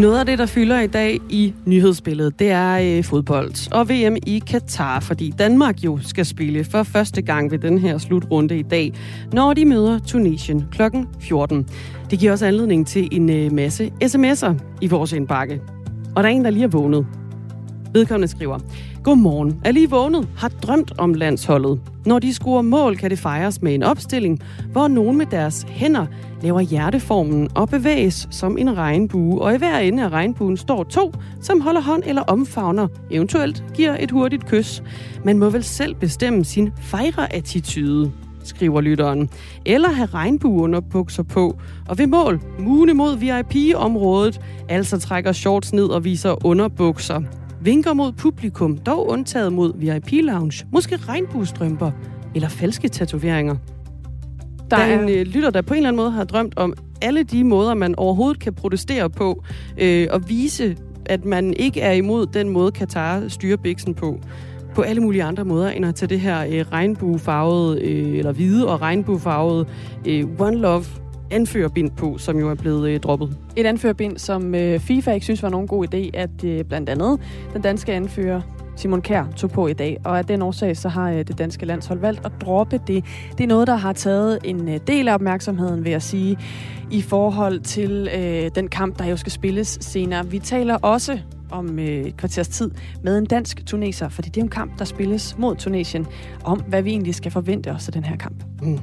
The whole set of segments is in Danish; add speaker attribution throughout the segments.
Speaker 1: Noget af det, der fylder i dag i nyhedsbilledet, det er øh, fodbold og VM i Katar, fordi Danmark jo skal spille for første gang ved den her slutrunde i dag, når de møder Tunesien kl. 14. Det giver også anledning til en øh, masse sms'er i vores indbakke. Og der er en, der lige er vågnet. Vedkommende skriver, Godmorgen. Er lige vågnet, har drømt om landsholdet. Når de scorer mål, kan det fejres med en opstilling, hvor nogen med deres hænder laver hjerteformen og bevæges som en regnbue. Og i hver ende af regnbuen står to, som holder hånd eller omfavner, eventuelt giver et hurtigt kys. Man må vel selv bestemme sin fejreattitude skriver lytteren. Eller have regnbueunderbukser på. Og ved mål, mune mod VIP-området, altså trækker shorts ned og viser underbukser. Vinker mod publikum, dog undtaget mod VIP-lounge, måske regnbuestrømper eller falske tatoveringer. Der, er en øh, lytter, der på en eller anden måde har drømt om alle de måder, man overhovedet kan protestere på, øh, og vise, at man ikke er imod den måde, Katar styrer biksen på på alle mulige andre måder, end at tage det her øh, regnbuefarvede, øh, eller hvide og regnbuefarvede øh, One Love anførerbind på, som jo er blevet øh, droppet.
Speaker 2: Et anførerbind, som øh, FIFA ikke synes var nogen god idé, at øh, blandt andet den danske anfører Simon Kær tog på i dag. Og af den årsag, så har øh, det danske landshold valgt at droppe det. Det er noget, der har taget en øh, del af opmærksomheden, vil jeg sige, i forhold til øh, den kamp, der jo skal spilles senere. Vi taler også om øh, et kvarters tid med en dansk tuneser, fordi det er en kamp, der spilles mod Tunesien, om hvad vi egentlig skal forvente os af den her kamp. Mm.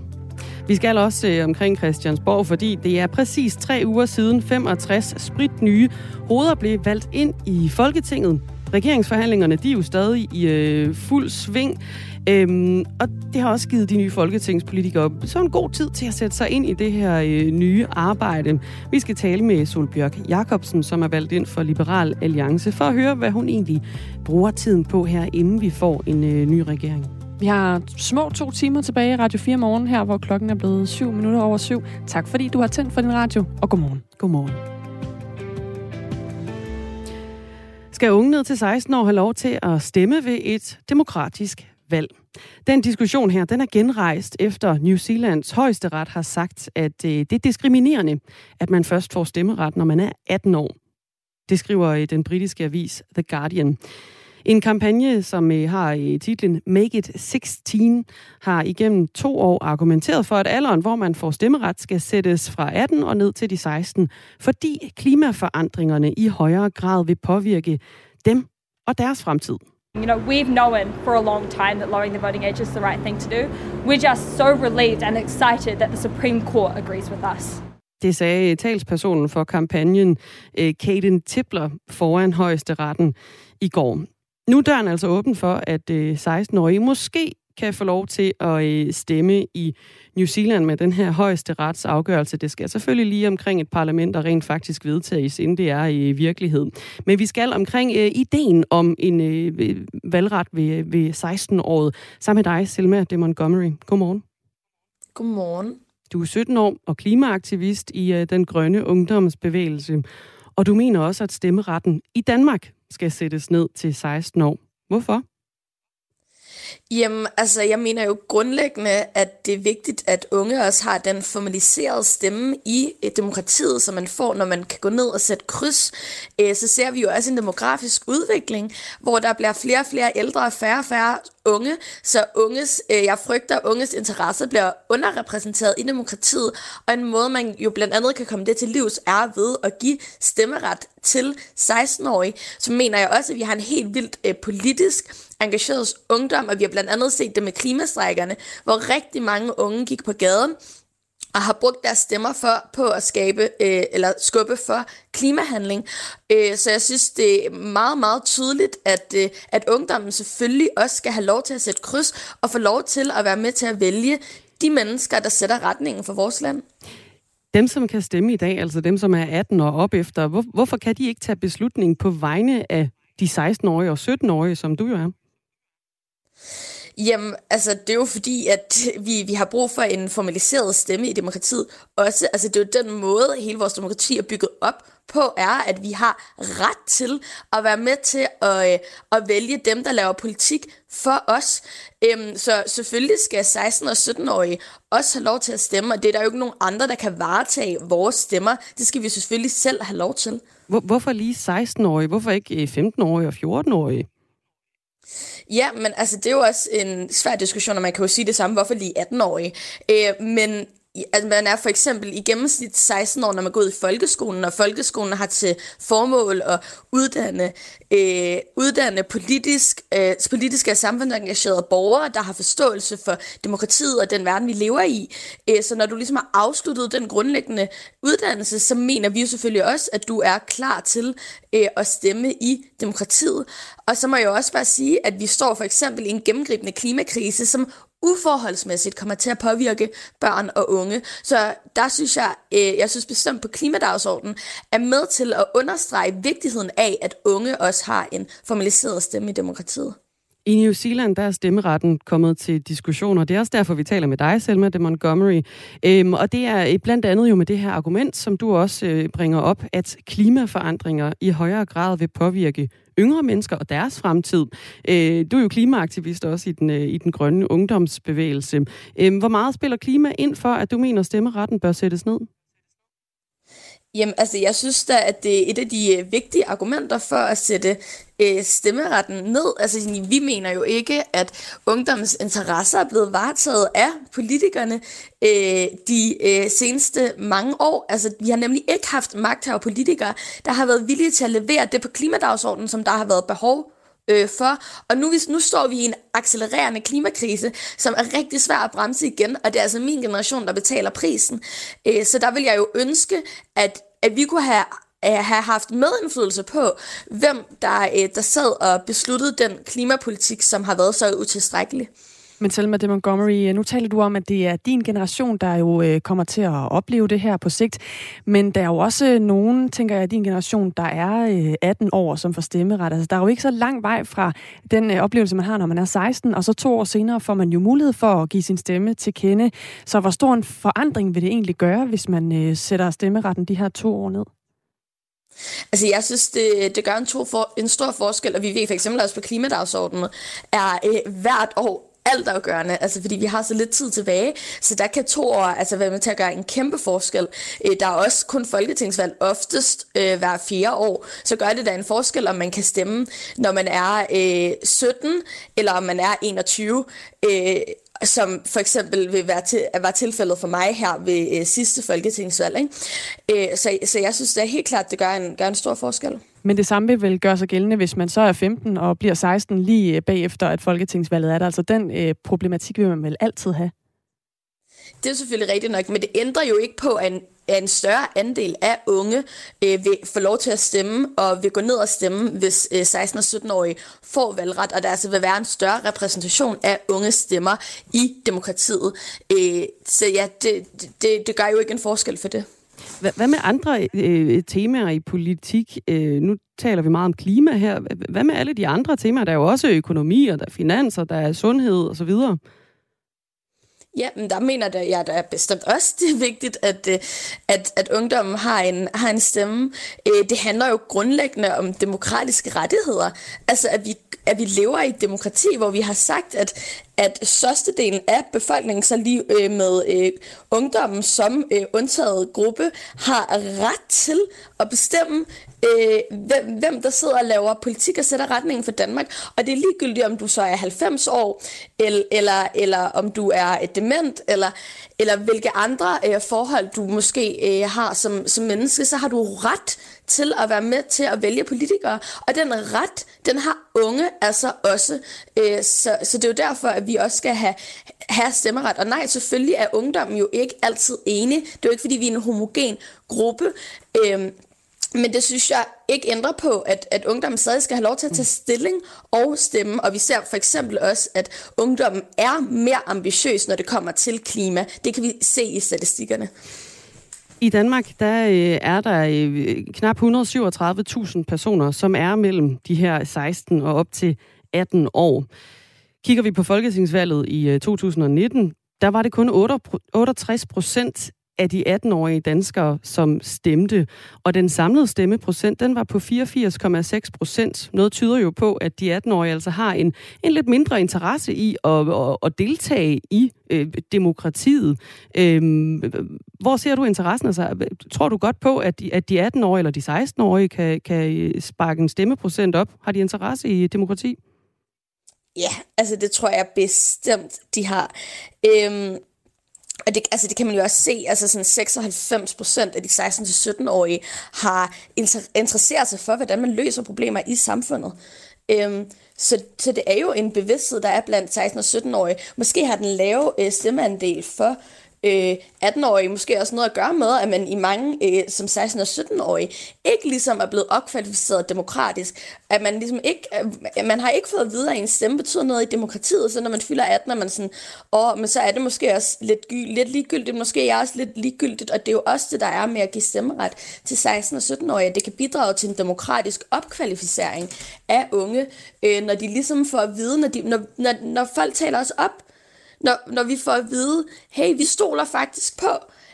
Speaker 1: Vi skal også øh, omkring Christiansborg, fordi det er præcis tre uger siden 65 sprit nye hoveder blev valgt ind i Folketinget. Regeringsforhandlingerne de er jo stadig i øh, fuld sving. Øhm, og det har også givet de nye folketingspolitikere så en god tid til at sætte sig ind i det her øh, nye arbejde. Vi skal tale med Solbjørk Jacobsen, som er valgt ind for Liberal Alliance, for at høre, hvad hun egentlig bruger tiden på her, inden vi får en øh, ny regering.
Speaker 2: Vi har små to timer tilbage i Radio 4 morgen her, hvor klokken er blevet 7 minutter over syv. Tak fordi du har tændt for din radio, og godmorgen.
Speaker 1: Godmorgen. Skal unge ned til 16 år have lov til at stemme ved et demokratisk valg? Den diskussion her, den er genrejst efter New Zealands højeste ret har sagt, at øh, det er diskriminerende, at man først får stemmeret, når man er 18 år. Det skriver i den britiske avis The Guardian. En kampagne, som øh, har i titlen Make It 16, har igennem to år argumenteret for, at alderen, hvor man får stemmeret, skal sættes fra 18 og ned til de 16, fordi klimaforandringerne i højere grad vil påvirke dem og deres fremtid.
Speaker 3: You know, we've known for a long time that lowering the voting age is the right thing to do. We're just so relieved and excited that the Supreme Court agrees with us.
Speaker 1: Det sagde talspersonen for kampagnen, Kaden Tipler, foran højeste retten i går. Nu er døren altså åben for, at 16-årige måske kan få lov til at øh, stemme i New Zealand med den her højeste retsafgørelse. Det skal selvfølgelig lige omkring et parlament, der rent faktisk vedtages, inden det er i virkelighed. Men vi skal omkring øh, ideen om en øh, valgret ved, ved 16-året. Sammen med dig, Selma de Montgomery. Godmorgen.
Speaker 4: Godmorgen.
Speaker 1: Du er 17 år og klimaaktivist i øh, den grønne ungdomsbevægelse. Og du mener også, at stemmeretten i Danmark skal sættes ned til 16 år. Hvorfor?
Speaker 4: Jamen, altså, jeg mener jo grundlæggende, at det er vigtigt, at unge også har den formaliserede stemme i øh, demokratiet, som man får, når man kan gå ned og sætte kryds. Øh, så ser vi jo også en demografisk udvikling, hvor der bliver flere og flere ældre og færre og færre unge, så unges, øh, jeg frygter, at unges interesse bliver underrepræsenteret i demokratiet, og en måde, man jo blandt andet kan komme det til livs, er ved at give stemmeret til 16-årige. Så mener jeg også, at vi har en helt vildt øh, politisk engageret ungdom, og vi har blandt andet set det med klimastrækkerne, hvor rigtig mange unge gik på gaden og har brugt deres stemmer for på at skabe øh, eller skubbe for klimahandling. Øh, så jeg synes, det er meget, meget tydeligt, at, øh, at ungdommen selvfølgelig også skal have lov til at sætte kryds og få lov til at være med til at vælge de mennesker, der sætter retningen for vores land.
Speaker 1: Dem, som kan stemme i dag, altså dem, som er 18 og op efter, hvor, hvorfor kan de ikke tage beslutning på vegne af de 16-årige og 17-årige, som du jo er?
Speaker 4: Jamen, altså, det er jo fordi, at vi, vi har brug for en formaliseret stemme i demokratiet. Også, altså, det er jo den måde, hele vores demokrati er bygget op på, er, at vi har ret til at være med til at, øh, at vælge dem, der laver politik for os. Øhm, så selvfølgelig skal 16- og 17-årige også have lov til at stemme, og det er der jo ikke nogen andre, der kan varetage vores stemmer. Det skal vi selvfølgelig selv have lov til.
Speaker 1: Hvor, hvorfor lige 16-årige? Hvorfor ikke øh, 15-årige og 14-årige?
Speaker 4: Ja, men altså, det er jo også en svær diskussion, og man kan jo sige det samme, hvorfor lige 18-årige. Øh, men at man er for eksempel i gennemsnit 16 år, når man går ud i folkeskolen, og folkeskolen har til formål at uddanne, øh, uddanne politisk, øh, politiske og samfundsengagerede borgere, der har forståelse for demokratiet og den verden, vi lever i. Øh, så når du ligesom har afsluttet den grundlæggende uddannelse, så mener vi jo selvfølgelig også, at du er klar til øh, at stemme i demokratiet. Og så må jeg også bare sige, at vi står for eksempel i en gennemgribende klimakrise, som uforholdsmæssigt kommer til at påvirke børn og unge. Så der synes jeg, øh, jeg synes bestemt på klimadagsordenen, er med til at understrege vigtigheden af, at unge også har en formaliseret stemme i demokratiet.
Speaker 1: I New Zealand der er stemmeretten kommet til diskussioner. Det er også derfor, vi taler med dig, Selma de Montgomery. Øhm, og det er øh, blandt andet jo med det her argument, som du også øh, bringer op, at klimaforandringer i højere grad vil påvirke yngre mennesker og deres fremtid. Øh, du er jo klimaaktivist også i den, øh, i den grønne ungdomsbevægelse. Øh, hvor meget spiller klima ind for, at du mener, at stemmeretten bør sættes ned?
Speaker 4: Jamen, altså, jeg synes da, at det er et af de øh, vigtige argumenter for at sætte øh, stemmeretten ned. Altså, vi mener jo ikke, at ungdommens interesser er blevet varetaget af politikerne øh, de øh, seneste mange år. Altså, vi har nemlig ikke haft magthaver politikere, der har været villige til at levere det på klimadagsordenen, som der har været behov øh, for. Og nu, nu står vi i en accelererende klimakrise, som er rigtig svær at bremse igen, og det er altså min generation, der betaler prisen. Øh, så der vil jeg jo ønske, at, at vi kunne have Øh, have haft medindflydelse på, hvem der, øh, der sad og besluttede den klimapolitik, som har været så utilstrækkelig.
Speaker 2: Men Selma de Montgomery, øh, nu taler du om, at det er din generation, der jo øh, kommer til at opleve det her på sigt. Men der er jo også øh, nogen, tænker jeg, din generation, der er 18 år, som får stemmeret. Altså, der er jo ikke så lang vej fra den oplevelse, man har, når man er 16, og så to år senere får man jo mulighed for at give sin stemme til kende. Så hvor stor en forandring vil det egentlig gøre, hvis man sætter stemmeretten de her to år ned?
Speaker 4: Altså, jeg synes, det, det gør en, to for, en stor forskel, og vi ved for eksempel også på klimadagsordenen, er øh, hvert år altafgørende, altså fordi vi har så lidt tid tilbage, så der kan to år altså være med til at gøre en kæmpe forskel. Øh, der er også kun folketingsvalg oftest øh, hver fire år, så gør det da en forskel, om man kan stemme, når man er øh, 17, eller om man er 21. Øh, som for eksempel vil være til, var tilfældet for mig her ved øh, sidste folketingsvalg. Ikke? Øh, så, så jeg synes det er helt klart, det gør en, gør en stor forskel.
Speaker 2: Men det samme vil vel gøre sig gældende, hvis man så er 15 og bliver 16 lige øh, bagefter, at folketingsvalget er der. Altså den øh, problematik vil man vel altid have?
Speaker 4: Det er selvfølgelig rigtigt nok, men det ændrer jo ikke på, at en, at en større andel af unge øh, vil få lov til at stemme, og vil gå ned og stemme, hvis øh, 16- og 17-årige får valgret, og der altså vil være en større repræsentation af unge stemmer i demokratiet. Øh, så ja, det, det, det gør jo ikke en forskel for det.
Speaker 1: Hvad med andre øh, temaer i politik? Øh, nu taler vi meget om klima her. Hvad med alle de andre temaer? Der er jo også økonomi, og der er finanser, der er sundhed osv.
Speaker 4: Ja, men der mener jeg, ja, der er bestemt også, det er vigtigt, at, øh, at, at ungdommen har en, har en stemme. Øh, det handler jo grundlæggende om demokratiske rettigheder. Altså, at vi, at vi lever i et demokrati, hvor vi har sagt, at, at størstedelen af befolkningen, så lige øh, med øh, ungdommen som øh, undtaget gruppe, har ret til at bestemme, øh, hvem, hvem der sidder og laver politik og sætter retningen for Danmark. Og det er ligegyldigt, om du så er 90 år, eller, eller, eller om du er et dement, eller, eller hvilke andre øh, forhold du måske øh, har som, som menneske, så har du ret til at være med til at vælge politikere. Og den ret, den har unge altså også. Øh, så, så det er jo derfor, at vi også skal have, have stemmeret. Og nej, selvfølgelig er ungdommen jo ikke altid enige. Det er jo ikke, fordi vi er en homogen gruppe. Øh, men det synes jeg ikke ændrer på, at, at ungdommen stadig skal have lov til at tage stilling og stemme. Og vi ser for eksempel også, at ungdommen er mere ambitiøs, når det kommer til klima. Det kan vi se i statistikkerne.
Speaker 1: I Danmark der øh, er der øh, knap 137.000 personer, som er mellem de her 16 og op til 18 år. Kigger vi på folketingsvalget i øh, 2019, der var det kun 68 procent af de 18-årige danskere, som stemte. Og den samlede stemmeprocent, den var på 84,6 procent. Noget tyder jo på, at de 18-årige altså har en, en lidt mindre interesse i at, at, at deltage i øh, demokratiet. Øhm, hvor ser du interessen? Altså, tror du godt på, at de, at de 18-årige eller de 16-årige kan, kan øh, sparke en stemmeprocent op? Har de interesse i demokrati?
Speaker 4: Ja, altså det tror jeg bestemt, de har. Øhm, og det, altså det kan man jo også se, altså sådan 96 procent af de 16-17-årige har inter- interesseret sig for, hvordan man løser problemer i samfundet. Øhm, så, så det er jo en bevidsthed, der er blandt 16 og 17-årige. Måske har den lave øh, stemmeandel for øh, 18-årige måske også noget at gøre med, at man i mange øh, som 16- og 17-årige ikke ligesom er blevet opkvalificeret demokratisk. At man ligesom ikke, at man har ikke fået at vide, at en stemme betyder noget i demokratiet, så når man fylder 18, er man sådan, åh, men så er det måske også lidt, lidt ligegyldigt, måske er også lidt ligegyldigt, og det er jo også det, der er med at give stemmeret til 16- og 17-årige. Det kan bidrage til en demokratisk opkvalificering af unge, øh, når de ligesom får at vide, når, de, når, når, når folk taler os op, når, når vi får at vide, hey, vi stoler faktisk på,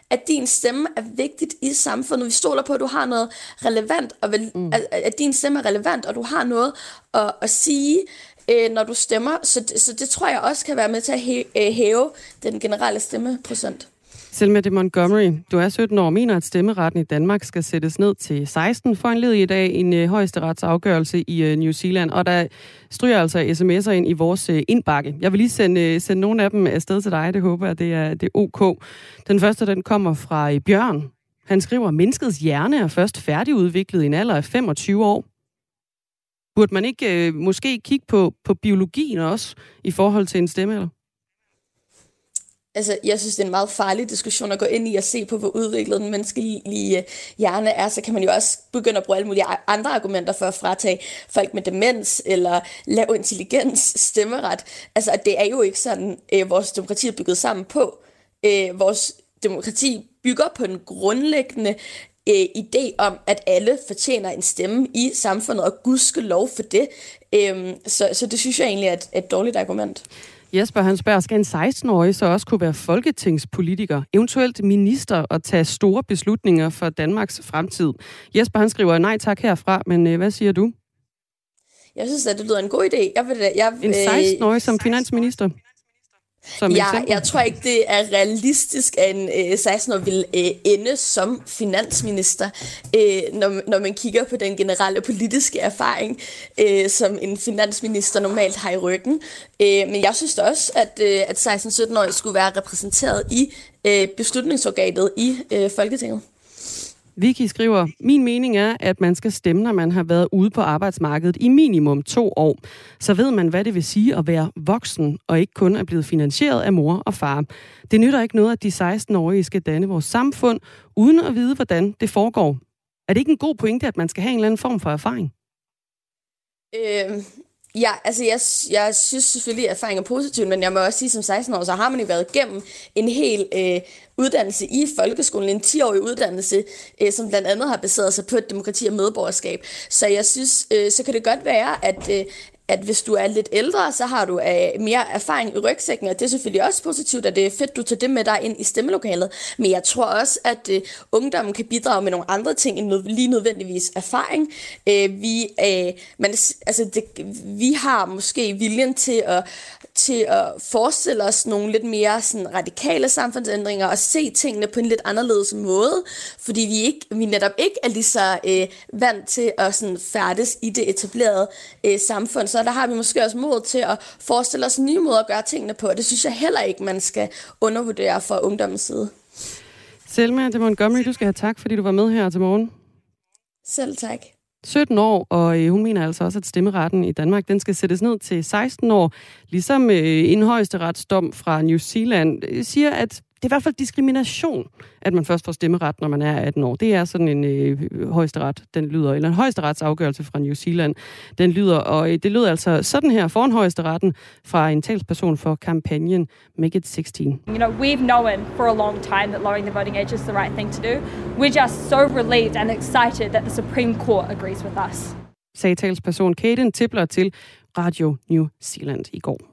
Speaker 4: at din stemme er vigtigt i samfundet. Vi stoler på, at du har noget relevant, og vel, mm. at, at din stemme er relevant, og du har noget at, at sige, øh, når du stemmer. Så, så det tror jeg også kan være med til at hæve, øh, hæve den generelle stemmeprocent.
Speaker 1: Selma de Montgomery, du er 17 år, mener, at stemmeretten i Danmark skal sættes ned til 16. For en led i dag en øh, højesteretsafgørelse i øh, New Zealand, og der stryger altså sms'er ind i vores øh, indbakke. Jeg vil lige sende, øh, sende nogle af dem afsted til dig, det håber jeg, det er, det er ok. Den første, den kommer fra øh, Bjørn. Han skriver, at menneskets hjerne er først færdigudviklet i en alder af 25 år. Burde man ikke øh, måske kigge på, på biologien også i forhold til en stemme, eller?
Speaker 4: Altså, jeg synes, det er en meget farlig diskussion at gå ind i og se på, hvor udviklet den menneskelige øh, hjerne er. Så kan man jo også begynde at bruge alle mulige andre argumenter for at fratage folk med demens eller lav intelligens stemmeret. Altså, det er jo ikke sådan, øh, vores demokrati er bygget sammen på. Øh, vores demokrati bygger på en grundlæggende øh, idé om, at alle fortjener en stemme i samfundet, og gudske lov for det. Øh, så, så det synes jeg egentlig er et, et dårligt argument.
Speaker 1: Jesper han spørger, skal en 16-årig så også kunne være folketingspolitiker, eventuelt minister og tage store beslutninger for Danmarks fremtid? Jesper han skriver nej tak herfra, men øh, hvad siger du?
Speaker 4: Jeg synes, at det lyder en god idé. Jeg vil, jeg,
Speaker 1: en 16-årig som finansminister?
Speaker 4: Som ja, jeg tror ikke, det er realistisk, at en øh, 16-årig vil øh, ende som finansminister, øh, når, når man kigger på den generelle politiske erfaring, øh, som en finansminister normalt har i ryggen. Øh, men jeg synes også, at, øh, at 16-17-årige skulle være repræsenteret i øh, beslutningsorganet i øh, Folketinget.
Speaker 1: Vicky skriver, min mening er, at man skal stemme, når man har været ude på arbejdsmarkedet i minimum to år. Så ved man, hvad det vil sige at være voksen, og ikke kun er blevet finansieret af mor og far. Det nytter ikke noget, at de 16-årige skal danne vores samfund, uden at vide, hvordan det foregår. Er det ikke en god pointe, at man skal have en eller anden form for erfaring?
Speaker 4: Øh, Ja, altså jeg, jeg synes selvfølgelig, at erfaring er positivt, men jeg må også sige, som 16 år, så har man jo været igennem en hel øh, uddannelse i folkeskolen, en 10-årig uddannelse, øh, som blandt andet har baseret sig på demokrati og medborgerskab. Så jeg synes, øh, så kan det godt være, at, øh, at hvis du er lidt ældre, så har du uh, mere erfaring i rygsækken, og det er selvfølgelig også positivt, at det er fedt, du tager det med dig ind i stemmelokalet. Men jeg tror også, at uh, ungdommen kan bidrage med nogle andre ting end nød- lige nødvendigvis erfaring. Uh, vi, uh, man, altså det, vi har måske viljen til at, til at forestille os nogle lidt mere sådan, radikale samfundsændringer og se tingene på en lidt anderledes måde, fordi vi, ikke, vi netop ikke er lige så øh, vant til at sådan, færdes i det etablerede øh, samfund så der har vi måske også mod til at forestille os nye måder at gøre tingene på, det synes jeg heller ikke, man skal undervurdere fra ungdommens side.
Speaker 1: Selma de Montgomery, du skal have tak, fordi du var med her til morgen.
Speaker 4: Selv tak.
Speaker 1: 17 år, og øh, hun mener altså også, at stemmeretten i Danmark den skal sættes ned til 16 år, ligesom øh, en højesteretsdom fra New Zealand øh, siger, at det er i hvert fald diskrimination, at man først får stemmeret, når man er 18 år. Det er sådan en øh, højesteret, den lyder, eller en højesteretsafgørelse fra New Zealand, den lyder, og øh, det lyder altså sådan her foran højesteretten fra en talsperson for kampagnen Make It 16.
Speaker 3: You know, we've known for a long time that lowering the voting age is the right thing to do. We're just so relieved and excited that the Supreme Court agrees with us.
Speaker 1: Sagde talsperson Kaden Tipler til Radio New Zealand i går.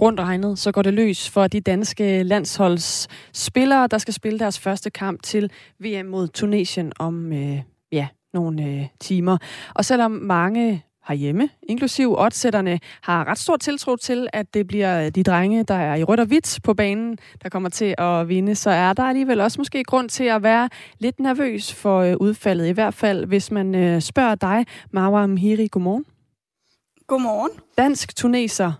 Speaker 2: rundt regnet, så går det løs for de danske landsholdsspillere, der skal spille deres første kamp til VM mod Tunesien om øh, ja, nogle øh, timer. Og selvom mange herhjemme, inklusiv oddsætterne, har ret stor tiltro til, at det bliver de drenge, der er i rødt og hvidt på banen, der kommer til at vinde, så er der alligevel også måske grund til at være lidt nervøs for øh, udfaldet. I hvert fald, hvis man øh, spørger dig, Marwa Mhiri, godmorgen.
Speaker 5: Godmorgen.
Speaker 2: Dansk tuneser,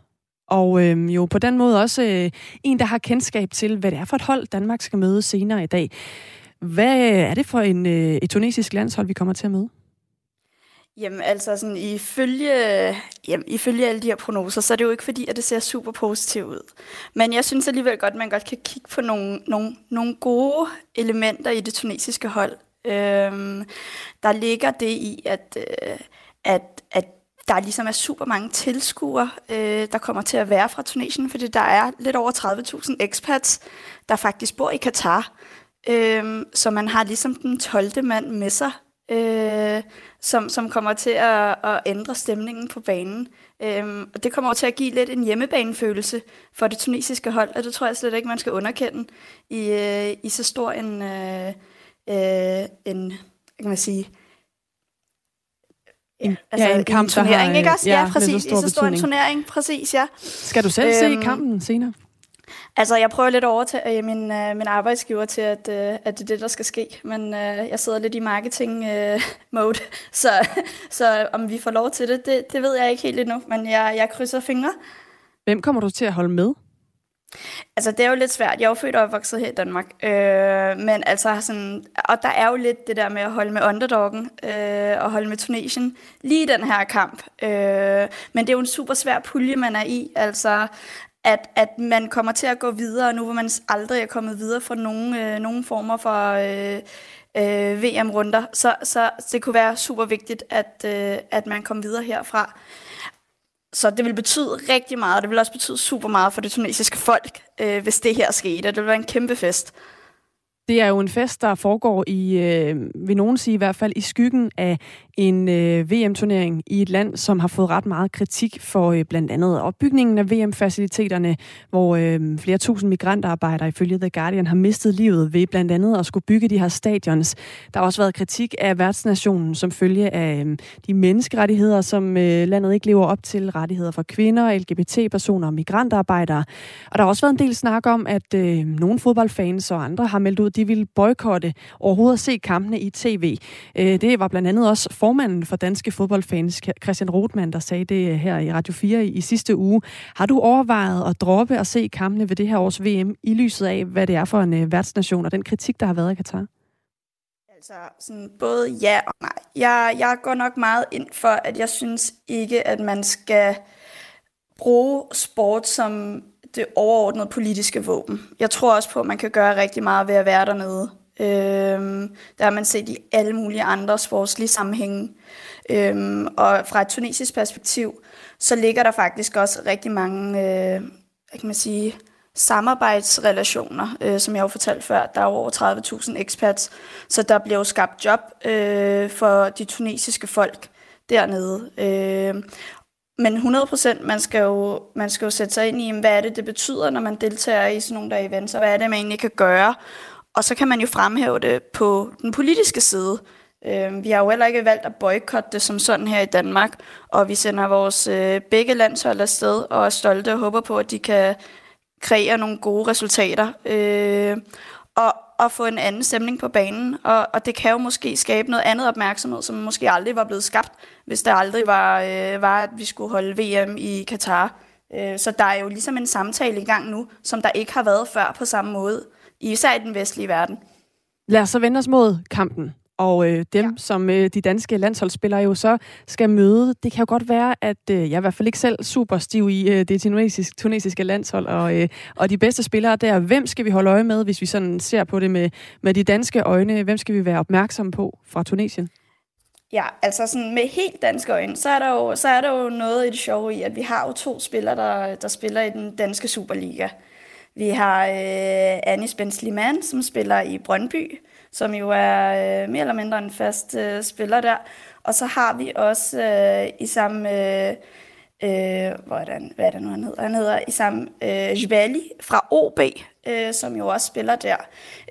Speaker 2: og øh, jo på den måde også øh, en, der har kendskab til, hvad det er for et hold, Danmark skal møde senere i dag. Hvad er det for en, øh, et tunesisk landshold, vi kommer til at møde?
Speaker 5: Jamen altså, sådan, ifølge, jamen, ifølge alle de her prognoser, så er det jo ikke fordi, at det ser super positivt ud. Men jeg synes alligevel godt, at man godt kan kigge på nogle, nogle, nogle gode elementer i det tunesiske hold. Øhm, der ligger det i, at, øh, at, at der ligesom er super mange tilskuere, øh, der kommer til at være fra Tunesien, fordi der er lidt over 30.000 expats, der faktisk bor i Katar. Øh, så man har ligesom den 12. mand med sig, øh, som, som kommer til at, at ændre stemningen på banen. Øh, og det kommer til at give lidt en hjemmebanefølelse for det tunesiske hold, og det tror jeg slet ikke, man skal underkende i, øh, i så stor en, øh, øh, en kan man sige,
Speaker 2: en, altså ja, en kamp, en turnering, har,
Speaker 5: ikke også? Ja, ja præcis. I så stor en turnering, præcis, ja.
Speaker 2: Skal du selv øhm, se kampen senere?
Speaker 5: Altså, jeg prøver lidt at overtage øh, min, uh, min arbejdsgiver til, at, uh, at det er det, der skal ske. Men uh, jeg sidder lidt i marketing-mode, uh, så, så om vi får lov til det, det, det ved jeg ikke helt endnu. Men jeg, jeg krydser fingre.
Speaker 2: Hvem kommer du til at holde med?
Speaker 5: Altså, det er jo lidt svært. Jeg er jo født og opvokset her i Danmark. Øh, men altså, sådan, og der er jo lidt det der med at holde med underdoggen øh, og holde med Tunesien lige i den her kamp. Øh, men det er jo en super svær pulje, man er i. Altså, at, at man kommer til at gå videre, nu hvor man aldrig er kommet videre fra nogen, øh, nogen former for øh, øh, VM-runder. Så, så det kunne være super vigtigt, at, øh, at man kom videre herfra. Så det vil betyde rigtig meget, og det vil også betyde super meget for det tunesiske folk, øh, hvis det her skete. Det vil være en kæmpe fest.
Speaker 2: Det er jo en fest, der foregår i, øh, vil nogen sige i hvert fald, i skyggen af en øh, VM-turnering i et land, som har fået ret meget kritik for øh, blandt andet opbygningen af VM-faciliteterne, hvor øh, flere tusind migrantarbejdere ifølge The Guardian har mistet livet ved blandt andet at skulle bygge de her stadions. Der har også været kritik af værtsnationen som følge af øh, de menneskerettigheder, som øh, landet ikke lever op til, rettigheder for kvinder, LGBT-personer og migrantarbejdere. Og der har også været en del snak om, at øh, nogle fodboldfans og andre har meldt ud, de ville boykotte overhovedet at se kampene i tv. Øh, det var blandt andet også formanden for Danske Fodboldfans, Christian Rothmann, der sagde det øh, her i Radio 4 i, sidste uge. Har du overvejet at droppe og se kampene ved det her års VM i lyset af, hvad det er for en uh, værtsnation og den kritik, der har været i Katar?
Speaker 5: Altså, sådan både ja og nej. Jeg, jeg går nok meget ind for, at jeg synes ikke, at man skal bruge sport som det overordnede politiske våben. Jeg tror også på, at man kan gøre rigtig meget ved at være dernede. Øhm, der har man set i alle mulige andre sportslige sammenhænge. Øhm, og fra et tunesisk perspektiv, så ligger der faktisk også rigtig mange, øh, hvad kan man sige, samarbejdsrelationer, øh, som jeg har fortalt før. Der er over 30.000 expats, så der bliver jo skabt job øh, for de tunesiske folk dernede. Øh, men 100 procent, man, skal jo, man skal jo sætte sig ind i, hvad er det, det betyder, når man deltager i sådan nogle der events, og hvad er det, man egentlig kan gøre. Og så kan man jo fremhæve det på den politiske side. Øh, vi har jo heller ikke valgt at boykotte det som sådan her i Danmark, og vi sender vores øh, begge landshold afsted og er stolte og håber på, at de kan kreere nogle gode resultater. Øh, og, og få en anden stemning på banen. Og, og det kan jo måske skabe noget andet opmærksomhed, som måske aldrig var blevet skabt, hvis der aldrig var, øh, var at vi skulle holde VM i Katar. Øh, så der er jo ligesom en samtale i gang nu, som der ikke har været før på samme måde, især i den vestlige verden.
Speaker 2: Lad os så vende os mod kampen og øh, dem, ja. som øh, de danske landsholdsspillere jo så skal møde. Det kan jo godt være, at øh, jeg er i hvert fald ikke selv super stiv i øh, det tunesiske, tunesiske landshold, og, øh, og de bedste spillere der. Hvem skal vi holde øje med, hvis vi sådan ser på det med, med de danske øjne? Hvem skal vi være opmærksom på fra Tunesien?
Speaker 5: Ja, altså sådan med helt danske øjne, så er der jo, så er der jo noget i det sjove i, at vi har jo to spillere, der, der spiller i den danske Superliga. Vi har øh, Anis Benzliman, som spiller i Brøndby, som jo er øh, mere eller mindre en fast øh, spiller der. Og så har vi også øh, i samme... Øh, øh, hvordan, hvad er det nu, han hedder? Han hedder Isam øh, Jbali fra OB, øh, som jo også spiller der.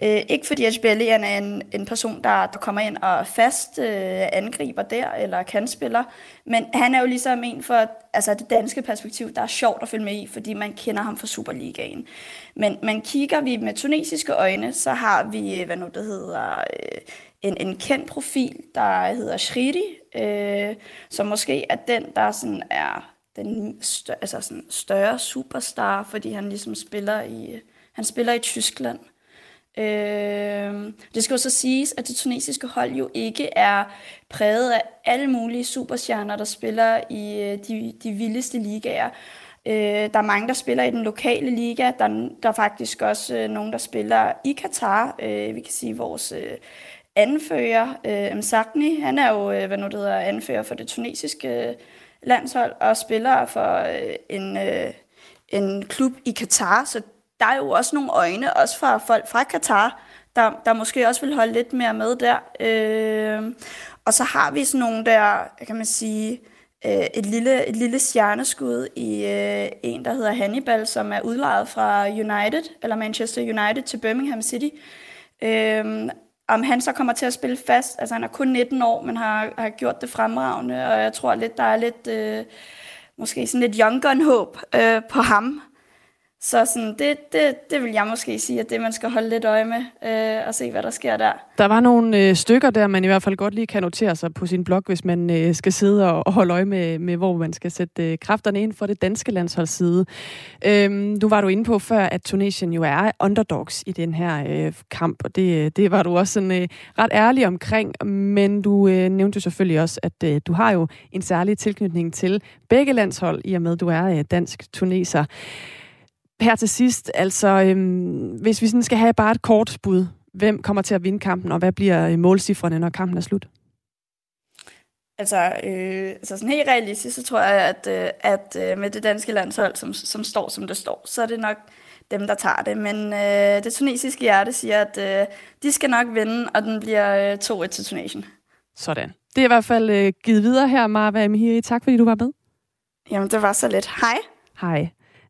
Speaker 5: Øh, ikke fordi Jbali er en, en person, der, der kommer ind og fast øh, angriber der, eller kan spiller, men han er jo ligesom en for altså det danske perspektiv, der er sjovt at følge med i, fordi man kender ham fra Superligaen. Men, men kigger vi med tunesiske øjne, så har vi, øh, hvad nu det hedder... Øh, en, en kendt profil, der hedder Shridi, øh, som måske er den, der sådan er den større, altså sådan større superstar, fordi han ligesom spiller i, han spiller i Tyskland. Øh, det skal jo så siges, at det tunesiske hold jo ikke er præget af alle mulige superstjerner, der spiller i øh, de, de vildeste ligaer. Øh, der er mange, der spiller i den lokale liga. Der, der er faktisk også øh, nogen, der spiller i Katar. Øh, vi kan sige vores øh, anfører, øh, Msakni. Han er jo, øh, hvad nu det hedder, anfører for det tunesiske øh, landshold og spiller for øh, en, øh, en klub i Katar, så der er jo også nogle øjne, også fra folk fra Katar, der, der måske også vil holde lidt mere med der. Øh, og så har vi sådan nogle der, kan man sige, øh, et, lille, et lille stjerneskud i øh, en, der hedder Hannibal, som er udlejet fra United, eller Manchester United til Birmingham City. Øh, om han så kommer til at spille fast, altså han er kun 19 år, men har, har gjort det fremragende, og jeg tror lidt, der er lidt, øh, måske sådan lidt young gun håb øh, på ham. Så sådan, det, det, det vil jeg måske sige, at det man skal holde lidt øje med øh, og se, hvad der sker der.
Speaker 2: Der var nogle øh, stykker der, man i hvert fald godt lige kan notere sig på sin blog, hvis man øh, skal sidde og, og holde øje med, med, hvor man skal sætte øh, kræfterne ind for det danske landsholdsside. Øhm, nu var du inde på før, at Tunesien jo er underdogs i den her øh, kamp, og det, øh, det var du også sådan, øh, ret ærlig omkring, men du øh, nævnte jo selvfølgelig også, at øh, du har jo en særlig tilknytning til begge landshold, i og med at du er øh, dansk tuneser. Her til sidst, altså, øhm, hvis vi sådan skal have bare et kort bud, hvem kommer til at vinde kampen, og hvad bliver øh, målcifrene, når kampen er slut?
Speaker 5: Altså, øh, altså sådan helt realistisk, så tror jeg, at, øh, at øh, med det danske landshold, som, som står, som det står, så er det nok dem, der tager det. Men øh, det tunesiske hjerte siger, at øh, de skal nok vinde, og den bliver øh, 2-1 til Tunesien.
Speaker 2: Sådan. Det er i hvert fald øh, givet videre her, Marva Amhiri. Tak, fordi du var med.
Speaker 5: Jamen, det var så lidt. Hej.
Speaker 2: Hej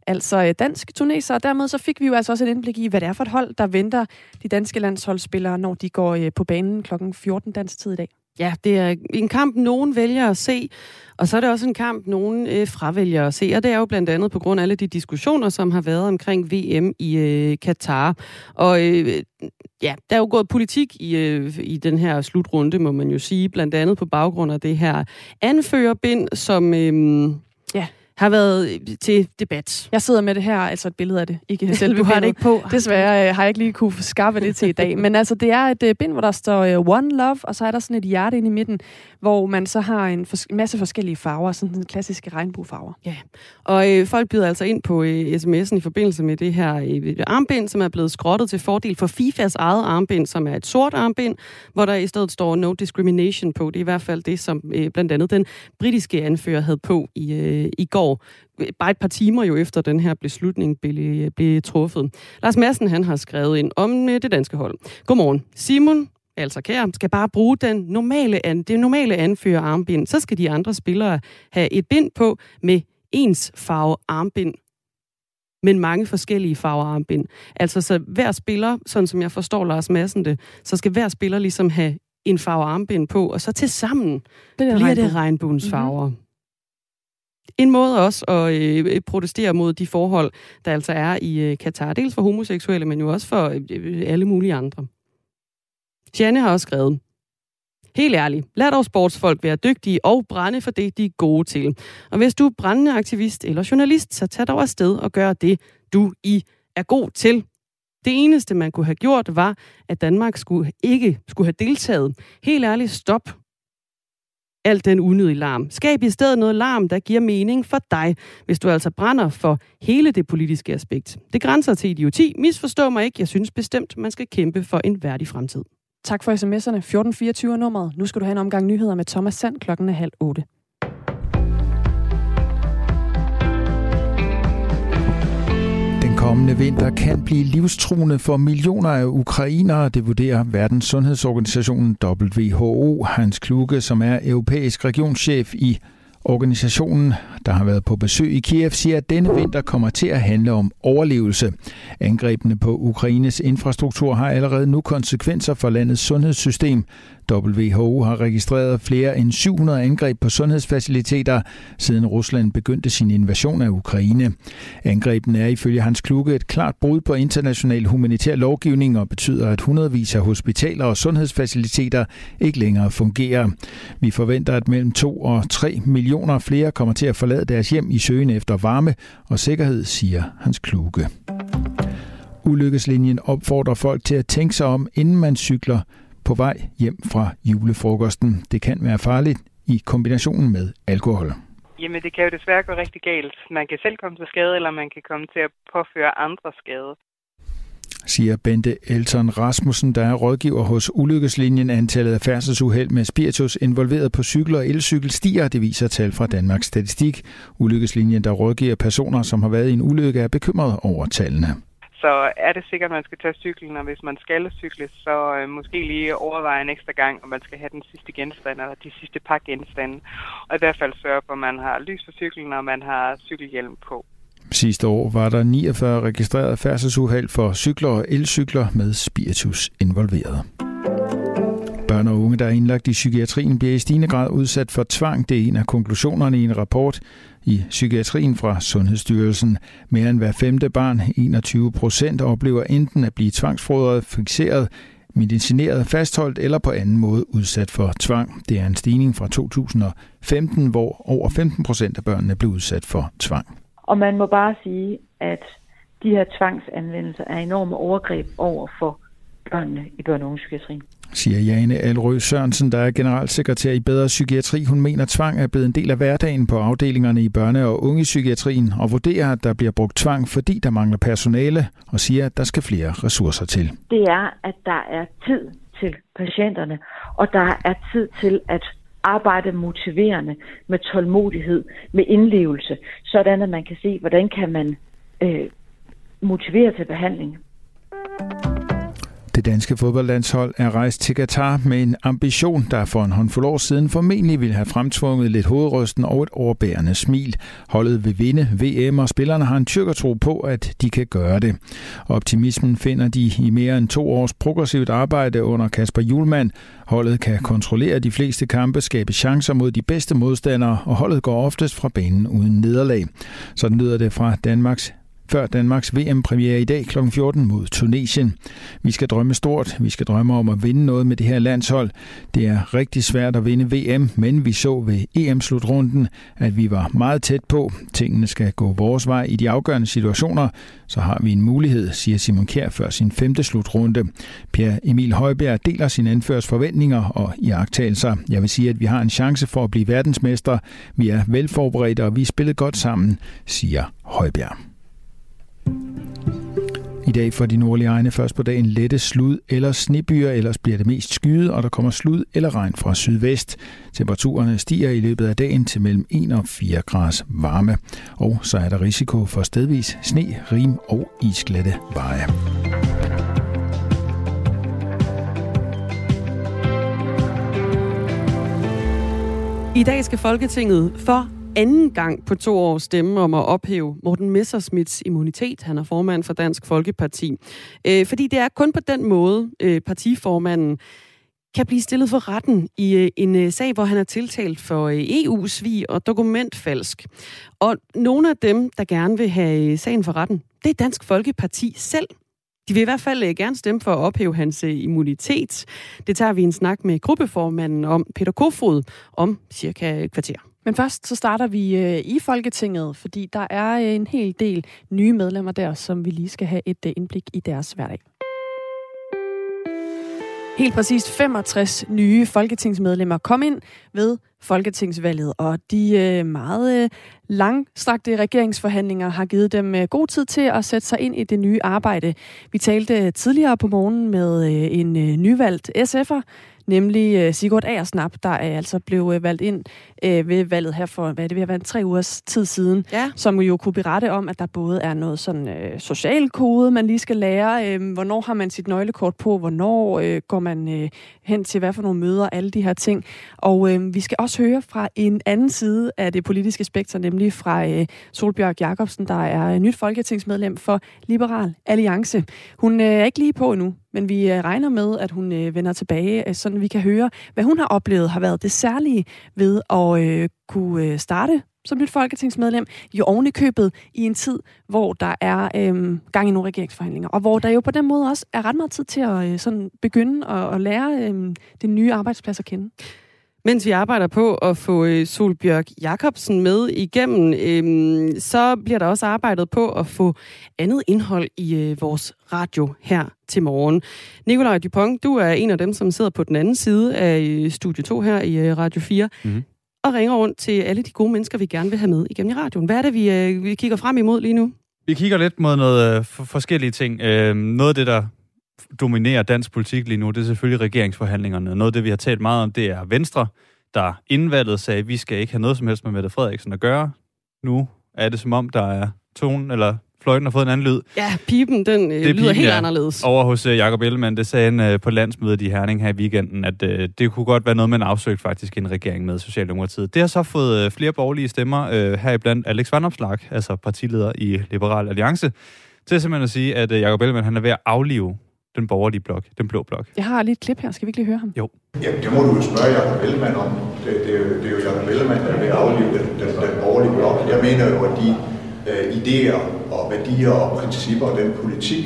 Speaker 2: altså øh, dansk tuneser, og dermed så fik vi jo altså også et indblik i, hvad det er for et hold, der venter de danske landsholdsspillere, når de går øh, på banen kl. 14 dansk tid i dag.
Speaker 1: Ja, det er en kamp, nogen vælger at se, og så er det også en kamp, nogen øh, fravælger at se, og det er jo blandt andet på grund af alle de diskussioner, som har været omkring VM i øh, Katar. Og øh, ja, der er jo gået politik i, øh, i den her slutrunde, må man jo sige, blandt andet på baggrund af det her anførerbind, som... Øh, ja har været øh, til debat.
Speaker 2: Jeg sidder med det her, altså et billede af det, ikke selve
Speaker 1: Du har det ikke på.
Speaker 2: Desværre øh, har jeg ikke lige kunne skaffe det til i dag. Men altså, det er et uh, bind, hvor der står uh, One Love, og så er der sådan et hjerte inde i midten, hvor man så har en fors- masse forskellige farver, sådan en klassiske regnbuefarver.
Speaker 1: Ja, og øh, folk byder altså ind på øh, sms'en i forbindelse med det her øh, armbind, som er blevet skrottet til fordel for FIFAs eget armbind, som er et sort armbind, hvor der i stedet står no discrimination på. Det er i hvert fald det, som øh, blandt andet den britiske anfører havde på i, øh, i går år, bare et par timer jo efter den her beslutning blev, blev truffet. Lars Madsen han har skrevet ind om øh, det danske hold. Godmorgen. Simon, altså kære, skal bare bruge den normale, det normale anfører armbind. Så skal de andre spillere have et bind på med ens farve armbind men mange forskellige farver armbind. Altså, så hver spiller, sådan som jeg forstår Lars Madsen det, så skal hver spiller ligesom have en farve armbind på, og så til sammen bliver regnbue. det regnbuens mhm. farver. Mm-hmm en måde også at øh, protestere mod de forhold, der altså er i øh, Katar. Dels for homoseksuelle, men jo også for øh, øh alle mulige andre. Janne har også skrevet, Helt ærligt, lad dog sportsfolk være dygtige og brænde for det, de er gode til. Og hvis du er brændende aktivist eller journalist, så tag dog afsted og gør det, du i er god til. Det eneste, man kunne have gjort, var, at Danmark skulle ikke skulle have deltaget. Helt ærligt, stop alt den unødige larm. Skab i stedet noget larm, der giver mening for dig, hvis du altså brænder for hele det politiske aspekt. Det grænser til idioti. Misforstå mig ikke. Jeg synes bestemt, man skal kæmpe for en værdig fremtid.
Speaker 2: Tak for sms'erne. 1424 nummeret. Nu skal du have en omgang nyheder med Thomas Sand klokken er halv otte.
Speaker 6: Kommende vinter kan blive livstruende for millioner af ukrainere, det vurderer Verdens Sundhedsorganisation WHO. Hans Kluge, som er europæisk regionschef i Organisationen, der har været på besøg i Kiev, siger, at denne vinter kommer til at handle om overlevelse. Angrebene på Ukraines infrastruktur har allerede nu konsekvenser for landets sundhedssystem. WHO har registreret flere end 700 angreb på sundhedsfaciliteter, siden Rusland begyndte sin invasion af Ukraine. Angrebene er ifølge Hans Kluge et klart brud på international humanitær lovgivning og betyder, at hundredvis af hospitaler og sundhedsfaciliteter ikke længere fungerer. Vi forventer, at mellem 2 og 3 millioner flere kommer til at forlade deres hjem i søgen efter varme og sikkerhed, siger Hans Kluge. Ulykkeslinjen opfordrer folk til at tænke sig om, inden man cykler, på vej hjem fra julefrokosten. Det kan være farligt i kombinationen med alkohol.
Speaker 7: Jamen, det kan jo desværre gå rigtig galt. Man kan selv komme til skade, eller man kan komme til at påføre andre skade
Speaker 6: siger Bente Elton Rasmussen, der er rådgiver hos Ulykkeslinjen. Antallet af færdselsuheld med spiritus involveret på cykel og elcykel stiger, det viser tal fra Danmarks Statistik. Ulykkeslinjen, der rådgiver personer, som har været i en ulykke, er bekymret over tallene
Speaker 7: så er det sikkert, at man skal tage cyklen, og hvis man skal cykle, så øh, måske lige overveje en ekstra gang, om man skal have den sidste genstand, eller de sidste par genstande. Og i hvert fald sørge for, at man har lys på cyklen, og man har cykelhjelm på.
Speaker 6: Sidste år var der 49 registrerede færdselsuheld for cykler og elcykler med spiritus involveret. Børn og unge, der er indlagt i psykiatrien, bliver i stigende grad udsat for tvang. Det er en af konklusionerne i en rapport i psykiatrien fra Sundhedsstyrelsen. Mere end hver femte barn, 21 procent, oplever enten at blive tvangsfodret, fixeret, medicineret, fastholdt eller på anden måde udsat for tvang. Det er en stigning fra 2015, hvor over 15 procent af børnene blev udsat for tvang.
Speaker 8: Og man må bare sige, at de her tvangsanvendelser er enorme overgreb over for børnene i børne- og ungepsykiatrien
Speaker 6: siger Jane Alrø Sørensen, der er generalsekretær i Bedre Psykiatri. Hun mener, at tvang er blevet en del af hverdagen på afdelingerne i børne- og ungepsykiatrien, og vurderer, at der bliver brugt tvang, fordi der mangler personale, og siger, at der skal flere ressourcer til.
Speaker 8: Det er, at der er tid til patienterne, og der er tid til at arbejde motiverende med tålmodighed, med indlevelse, sådan at man kan se, hvordan kan man øh, motivere til behandling.
Speaker 6: Det danske fodboldlandshold er rejst til Katar med en ambition, der for en håndfuld år siden formentlig ville have fremtvunget lidt hovedrysten og et overbærende smil. Holdet vil vinde VM, og spillerne har en tro på, at de kan gøre det. Optimismen finder de i mere end to års progressivt arbejde under Kasper Julemand. Holdet kan kontrollere de fleste kampe, skabe chancer mod de bedste modstandere, og holdet går oftest fra banen uden nederlag. Sådan lyder det fra Danmarks før Danmarks VM-premiere i dag kl. 14 mod Tunesien. Vi skal drømme stort. Vi skal drømme om at vinde noget med det her landshold. Det er rigtig svært at vinde VM, men vi så ved EM-slutrunden, at vi var meget tæt på. Tingene skal gå vores vej i de afgørende situationer. Så har vi en mulighed, siger Simon Kjær før sin femte slutrunde. Per Emil Højbjerg deler sin anførs forventninger og iagtagelser. Jeg vil sige, at vi har en chance for at blive verdensmester. Vi er velforberedte, og vi spillet godt sammen, siger Højbjerg. I dag for de nordlige egne først på dagen lette slud eller snebyer, ellers bliver det mest skyet, og der kommer slud eller regn fra sydvest. Temperaturerne stiger i løbet af dagen til mellem 1 og 4 grader varme, og så er der risiko for stedvis sne, rim og isglatte veje.
Speaker 1: I dag skal Folketinget for anden gang på to år stemme om at ophæve Morten Messersmiths immunitet. Han er formand for Dansk Folkeparti. Øh, fordi det er kun på den måde, øh, partiformanden kan blive stillet for retten i øh, en øh, sag, hvor han er tiltalt for øh, EU-svig og dokumentfalsk. Og nogle af dem, der gerne vil have øh, sagen for retten, det er Dansk Folkeparti selv. De vil i hvert fald øh, gerne stemme for at ophæve hans øh, immunitet. Det tager vi en snak med gruppeformanden om, Peter Kofod, om cirka et kvarter.
Speaker 2: Men først så starter vi øh, i Folketinget, fordi der er øh, en hel del nye medlemmer der, som vi lige skal have et øh, indblik i deres hverdag. Helt præcist 65 nye folketingsmedlemmer kom ind ved folketingsvalget, og de øh, meget øh, langstrakte regeringsforhandlinger har givet dem øh, god tid til at sætte sig ind i det nye arbejde. Vi talte tidligere på morgen med en nyvalgt SF'er, nemlig øh, Sigurd Aersnap, der er altså blev øh, valgt ind øh, ved valget her for, hvad er det ved at være, tre ugers tid siden,
Speaker 1: ja.
Speaker 2: som jo kunne berette om, at der både er noget sådan øh, social kode, man lige skal lære, øh, hvornår har man sit nøglekort på, hvornår øh, går man øh, hen til hvad for nogle møder, alle de her ting. Og øh, vi skal også høre fra en anden side af det politiske spektrum, nemlig fra øh, Solbjørg Jacobsen, der er nyt folketingsmedlem for Liberal Alliance. Hun øh, er ikke lige på endnu, men vi øh, regner med, at hun øh, vender tilbage, øh, så vi kan høre, hvad hun har oplevet har været det særlige ved at øh, kunne starte som nyt folketingsmedlem, jo oven i købet i en tid, hvor der er øh, gang i nogle regeringsforhandlinger, og hvor der jo på den måde også er ret meget tid til at øh, sådan begynde at, at lære øh, den nye arbejdsplads at kende.
Speaker 1: Mens vi arbejder på at få øh, Solbjørg Jacobsen med igennem, øh, så bliver der også arbejdet på at få andet indhold i øh, vores radio her til morgen. Nikolaj Dupont, du er en af dem, som sidder på den anden side af øh, Studie 2 her i øh, Radio 4. Mm-hmm og ringer rundt til alle de gode mennesker, vi gerne vil have med igennem i radioen. Hvad er det, vi, øh, vi kigger frem imod lige nu?
Speaker 9: Vi kigger lidt mod noget øh, for, forskellige ting. Øh, noget af det, der dominerer dansk politik lige nu, det er selvfølgelig regeringsforhandlingerne. Noget af det, vi har talt meget om, det er Venstre, der indvalget sagde, at vi skal ikke have noget som helst med Mette Frederiksen at gøre. Nu er det som om, der er tonen, eller fløjten har fået en anden lyd.
Speaker 1: Ja, pipen, den øh, lyder pipen, helt ja, anderledes.
Speaker 9: Over hos uh, Jakob Ellemann, det sagde han uh, på landsmødet i Herning her i weekenden, at uh, det kunne godt være noget, man afsøgte faktisk en regering med Socialdemokratiet. Det har så fået uh, flere borgerlige stemmer, uh, heriblandt Alex Vanopslag, altså partileder i Liberal Alliance, til simpelthen at sige, at uh, Jakob Ellemann han er ved at aflive den borgerlige blok, den blå blok.
Speaker 2: Jeg har lige et klip her. Skal vi ikke lige høre ham?
Speaker 9: Jo.
Speaker 10: Ja, det må du jo spørge Jacob Ellemann om. Det, det, er, jo, det er jo Jacob Ellemann, der vil aflive den, den, den borgerlige blok. Jeg mener jo, at de øh, idéer og værdier og principper og den politik,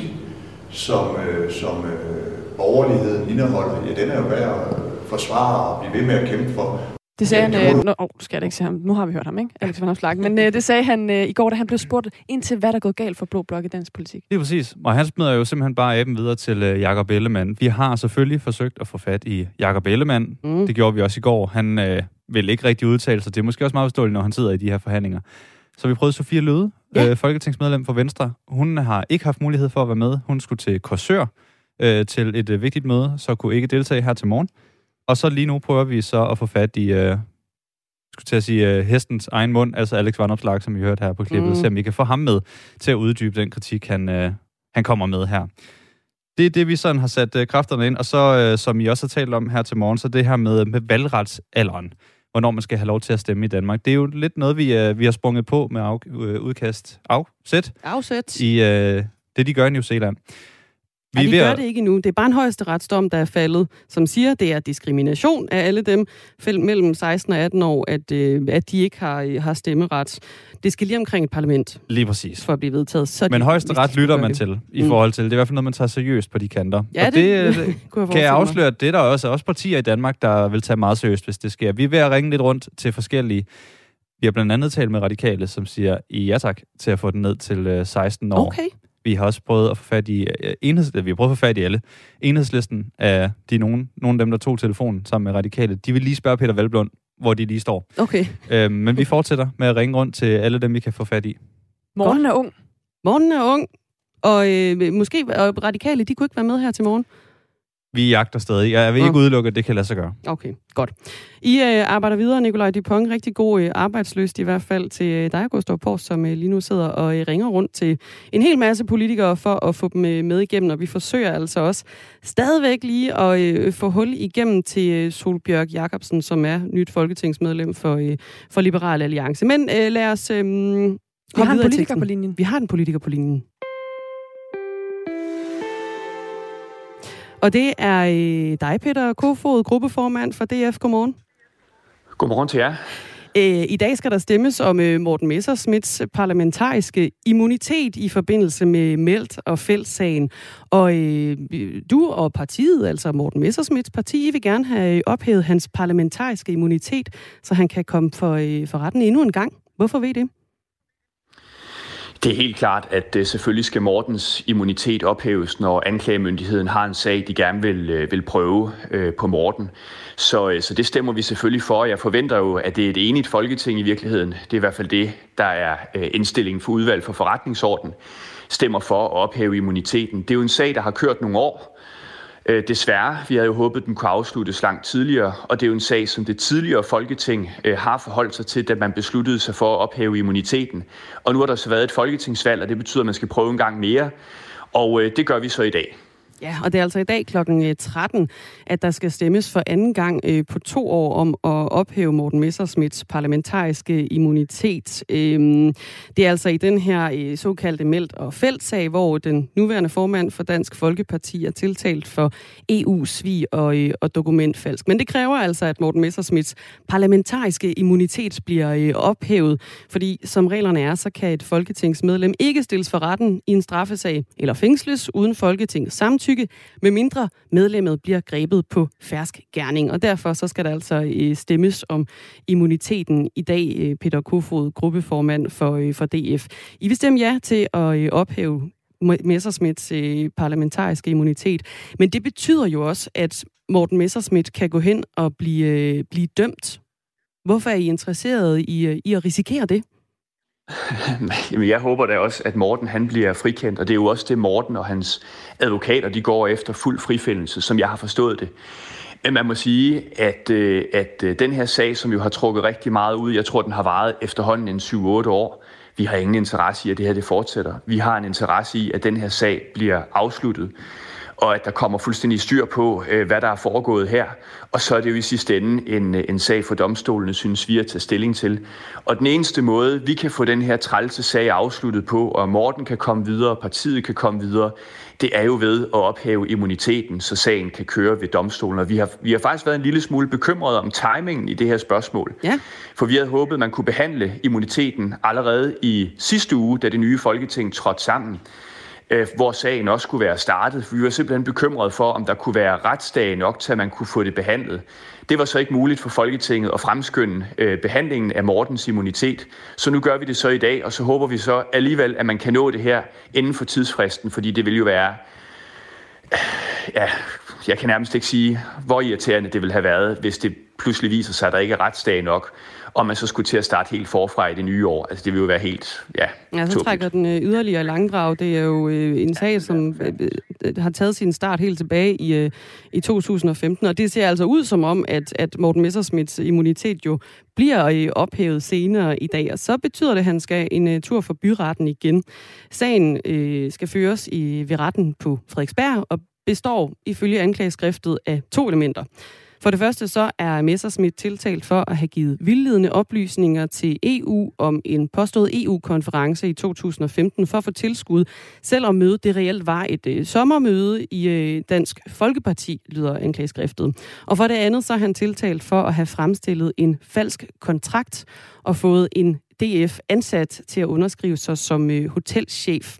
Speaker 10: som, øh, som øh, borgerligheden indeholder, ja, den er jo værd at forsvare og blive ved med at kæmpe for.
Speaker 2: Det sagde ja, han... Øh, nu, oh, skal jeg ikke se ham. Nu har vi hørt ham, ikke? Alex van Slag. Men øh, det sagde han øh, i går, da han blev spurgt ind til, hvad der er gået galt for Blå Blok i dansk politik.
Speaker 9: Det er præcis. Og han smider jo simpelthen bare aben videre til øh, Jakob Ellemann. Vi har selvfølgelig forsøgt at få fat i Jakob Ellemann. Mm. Det gjorde vi også i går. Han øh, vil ikke rigtig udtale sig. Det er måske også meget forståeligt, når han sidder i de her forhandlinger. Så vi prøvede Sofie Løde, ja. øh, folketingsmedlem for Venstre. Hun har ikke haft mulighed for at være med. Hun skulle til Korsør øh, til et øh, vigtigt møde, så kunne ikke deltage her til morgen. Og så lige nu prøver vi så at få fat i, øh, skulle til at sige, øh, hestens egen mund, altså Alex Vanopslag, som vi hørte her på klippet, mm. se om vi kan få ham med til at uddybe den kritik, han, øh, han kommer med her. Det er det, vi sådan har sat øh, kræfterne ind, og så, øh, som I også har talt om her til morgen, så det her med, med valgretsalderen hvornår man skal have lov til at stemme i Danmark. Det er jo lidt noget, vi, uh, vi har sprunget på med af, uh, udkast afsæt.
Speaker 1: Afsæt.
Speaker 9: I uh, det, de gør i New Zealand.
Speaker 1: Vi ja, de gør det ikke endnu. Det er bare en højeste retsdom, der er faldet, som siger, at det er diskrimination af alle dem mellem 16 og 18 år, at, øh, at de ikke har, har stemmeret. Det skal lige omkring et parlament.
Speaker 9: Lige præcis.
Speaker 1: For at blive vedtaget. Så
Speaker 9: Men højeste ret lytter man til, i mm. forhold til. Det er i hvert fald noget, man tager seriøst på de kanter.
Speaker 1: Ja,
Speaker 9: og
Speaker 1: det,
Speaker 9: det,
Speaker 1: det
Speaker 9: kan jeg, kan jeg afsløre, at det er der også, også partier i Danmark, der vil tage meget seriøst, hvis det sker. Vi er ved at ringe lidt rundt til forskellige vi har blandt andet talt med radikale, som siger ja tak til at få den ned til 16 år.
Speaker 1: Okay.
Speaker 9: Vi har også prøvet at få fat i uh, enheds, vi har prøvet at få fat i alle. Enhedslisten er de nogen, nogle af dem, der tog telefonen sammen med radikale. De vil lige spørge Peter Velblund, hvor de lige står.
Speaker 1: Okay.
Speaker 9: Uh, men vi fortsætter med at ringe rundt til alle dem, vi kan få fat i.
Speaker 2: Morgen er ung.
Speaker 1: Morgen er ung. Og øh, måske og radikale, de kunne ikke være med her til morgen.
Speaker 9: Vi jagter stadig. Jeg vil ikke udelukke, at det kan lade sig gøre.
Speaker 1: Okay, godt. I øh, arbejder videre, Nikolaj Dupont. Rigtig god øh, arbejdsløst i hvert fald til øh, dig, Gustav Post, som øh, lige nu sidder og øh, ringer rundt til en hel masse politikere for at få dem øh, med igennem. Og vi forsøger altså også stadigvæk lige at øh, få hul igennem til øh, Solbjørg Jacobsen, som er nyt folketingsmedlem for, øh, for Liberal Alliance. Men øh, lad os... Øh,
Speaker 2: vi har en politiker på linjen.
Speaker 1: Vi har en politiker på linjen. Og det er øh, dig, Peter Kofod, gruppeformand for DF. Godmorgen.
Speaker 11: Godmorgen til jer.
Speaker 1: Øh, I dag skal der stemmes om øh, Morten Messersmiths parlamentariske immunitet i forbindelse med Meldt og Fældsagen. Og øh, du og partiet, altså Morten Messersmiths parti, I vil gerne have ophævet hans parlamentariske immunitet, så han kan komme for, øh, for retten endnu en gang. Hvorfor ved det?
Speaker 11: Det er helt klart, at øh, selvfølgelig skal Mortens immunitet ophæves, når anklagemyndigheden har en sag, de gerne vil, øh, vil prøve øh, på Morten. Så, så det stemmer vi selvfølgelig for. Jeg forventer jo, at det er et enigt folketing i virkeligheden. Det er i hvert fald det, der er indstillingen for udvalg for forretningsorden stemmer for at ophæve immuniteten. Det er jo en sag, der har kørt nogle år, Øh, desværre, vi havde jo håbet, den kunne afsluttes langt tidligere, og det er jo en sag, som det tidligere Folketing øh, har forholdt sig til, da man besluttede sig for at ophæve immuniteten. Og nu har der så været et folketingsvalg, og det betyder, at man skal prøve en gang mere, og øh, det gør vi så i dag.
Speaker 1: Ja, og det er altså i dag kl. 13, øh, at der skal stemmes for anden gang øh, på to år om at ophæve Morten Messersmiths parlamentariske immunitet. Øhm, det er altså i den her øh, såkaldte meldt- og feltsag, hvor den nuværende formand for Dansk Folkeparti er tiltalt for EU-svig og, og dokumentfalsk. Men det kræver altså, at Morten Messersmiths parlamentariske immunitet bliver ophævet, fordi som reglerne er, så kan et folketingsmedlem ikke stilles for retten i en straffesag eller fængsles uden folketingets samtykke samtykke, medmindre medlemmet bliver grebet på fersk gerning. Og derfor så skal der altså øh, stemmes om immuniteten i dag, øh, Peter Kofod, gruppeformand for, øh, for DF. I vil stemme ja til at ophæve Messersmiths parlamentariske immunitet. Men det betyder jo også, at Morten Messersmith kan gå hen og blive, blive dømt. Hvorfor er I interesseret i, i at risikere det?
Speaker 11: Jamen, jeg håber da også, at Morten han bliver frikendt, og det er jo også det, Morten og hans advokater de går efter fuld frifindelse, som jeg har forstået det. Men man må sige, at, øh, at øh, den her sag, som jo har trukket rigtig meget ud, jeg tror, den har varet efterhånden en 7-8 år, vi har ingen interesse i, at det her det fortsætter. Vi har en interesse i, at den her sag bliver afsluttet og at der kommer fuldstændig styr på, øh, hvad der er foregået her. Og så er det jo i sidste ende en, øh, en sag for domstolene, synes vi, at tage stilling til. Og den eneste måde, vi kan få den her trælse sag afsluttet på, og Morten kan komme videre, partiet kan komme videre, det er jo ved at ophæve immuniteten, så sagen kan køre ved domstolen. Og vi har, vi har faktisk været en lille smule bekymrede om timingen i det her spørgsmål.
Speaker 1: Ja.
Speaker 11: For vi havde håbet, man kunne behandle immuniteten allerede i sidste uge, da det nye folketing trådte sammen øh, hvor sagen også skulle være startet. For vi var simpelthen bekymrede for, om der kunne være retsdag nok til, at man kunne få det behandlet. Det var så ikke muligt for Folketinget at fremskynde øh, behandlingen af Mortens immunitet. Så nu gør vi det så i dag, og så håber vi så alligevel, at man kan nå det her inden for tidsfristen, fordi det vil jo være... Ja, jeg kan nærmest ikke sige, hvor irriterende det ville have været, hvis det pludselig viser sig, at der ikke er retsdag nok, og man så skulle til at starte helt forfra i det nye år. Altså det vil jo være helt, ja,
Speaker 1: Ja, så trækker den øh, yderligere langdrag. Det er jo øh, en sag, som øh, øh, har taget sin start helt tilbage i, øh, i 2015, og det ser altså ud som om, at, at Morten Messersmiths immunitet jo bliver øh, ophævet senere i dag, og så betyder det, at han skal en øh, tur for byretten igen. Sagen øh, skal føres i, ved retten på Frederiksberg, og består ifølge anklageskriftet af to elementer. For det første så er Messerschmidt tiltalt for at have givet vildledende oplysninger til EU om en påstået EU-konference i 2015 for at få tilskud, selvom mødet det reelt var et øh, sommermøde i øh, Dansk Folkeparti, lyder anklageskriftet. Og for det andet så er han tiltalt for at have fremstillet en falsk kontrakt og fået en DF ansat til at underskrive sig som øh, hotelchef.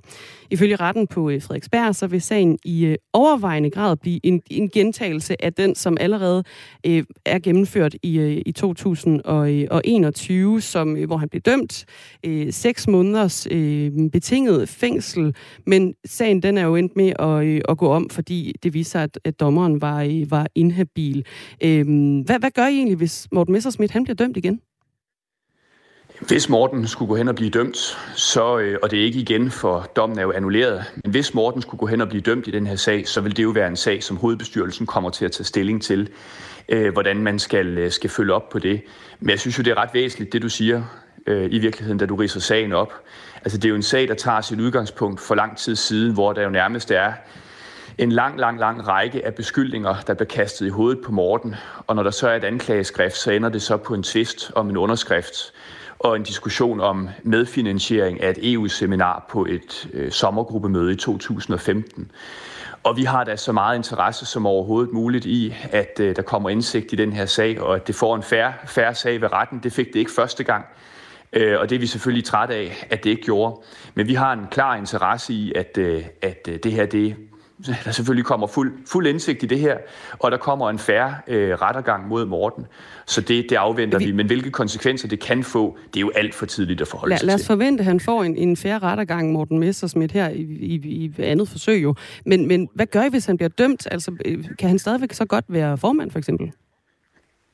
Speaker 1: Ifølge retten på øh, Frederiksberg, så vil sagen i øh, overvejende grad blive en, en gentagelse af den, som allerede øh, er gennemført i, øh, i 2021, som, øh, hvor han blev dømt øh, seks måneders øh, betinget fængsel. Men sagen den er jo endt med at, øh, at gå om, fordi det viser, at, at dommeren var, øh, var inhabil. Øh, hvad, hvad gør I egentlig, hvis Morten Messersmith han bliver dømt igen?
Speaker 11: Hvis Morten skulle gå hen og blive dømt, så, øh, og det er ikke igen, for dommen er jo annulleret, men hvis Morten skulle gå hen og blive dømt i den her sag, så vil det jo være en sag, som hovedbestyrelsen kommer til at tage stilling til, øh, hvordan man skal, øh, skal følge op på det. Men jeg synes jo, det er ret væsentligt, det du siger øh, i virkeligheden, da du riser sagen op. Altså det er jo en sag, der tager sit udgangspunkt for lang tid siden, hvor der jo nærmest er en lang, lang, lang række af beskyldninger, der bliver kastet i hovedet på Morten. Og når der så er et anklageskrift, så ender det så på en tvist om en underskrift og en diskussion om medfinansiering af et EU-seminar på et øh, sommergruppemøde i 2015. Og vi har da så meget interesse som overhovedet muligt i, at øh, der kommer indsigt i den her sag, og at det får en færre, færre sag ved retten. Det fik det ikke første gang. Øh, og det er vi selvfølgelig trætte af, at det ikke gjorde. Men vi har en klar interesse i, at, øh, at øh, det her det der selvfølgelig kommer fuld, fuld indsigt i det her, og der kommer en færre øh, rettergang mod Morten. Så det, det afventer vi. vi. Men hvilke konsekvenser det kan få, det er jo alt for tidligt at forholde
Speaker 1: lad,
Speaker 11: sig
Speaker 1: lad os
Speaker 11: til.
Speaker 1: forvente, at han får en, en færre rettergang, Morten Messersmith, her i, i, i andet forsøg jo. Men, men hvad gør I, hvis han bliver dømt? Altså, øh, kan han stadigvæk så godt være formand, for eksempel?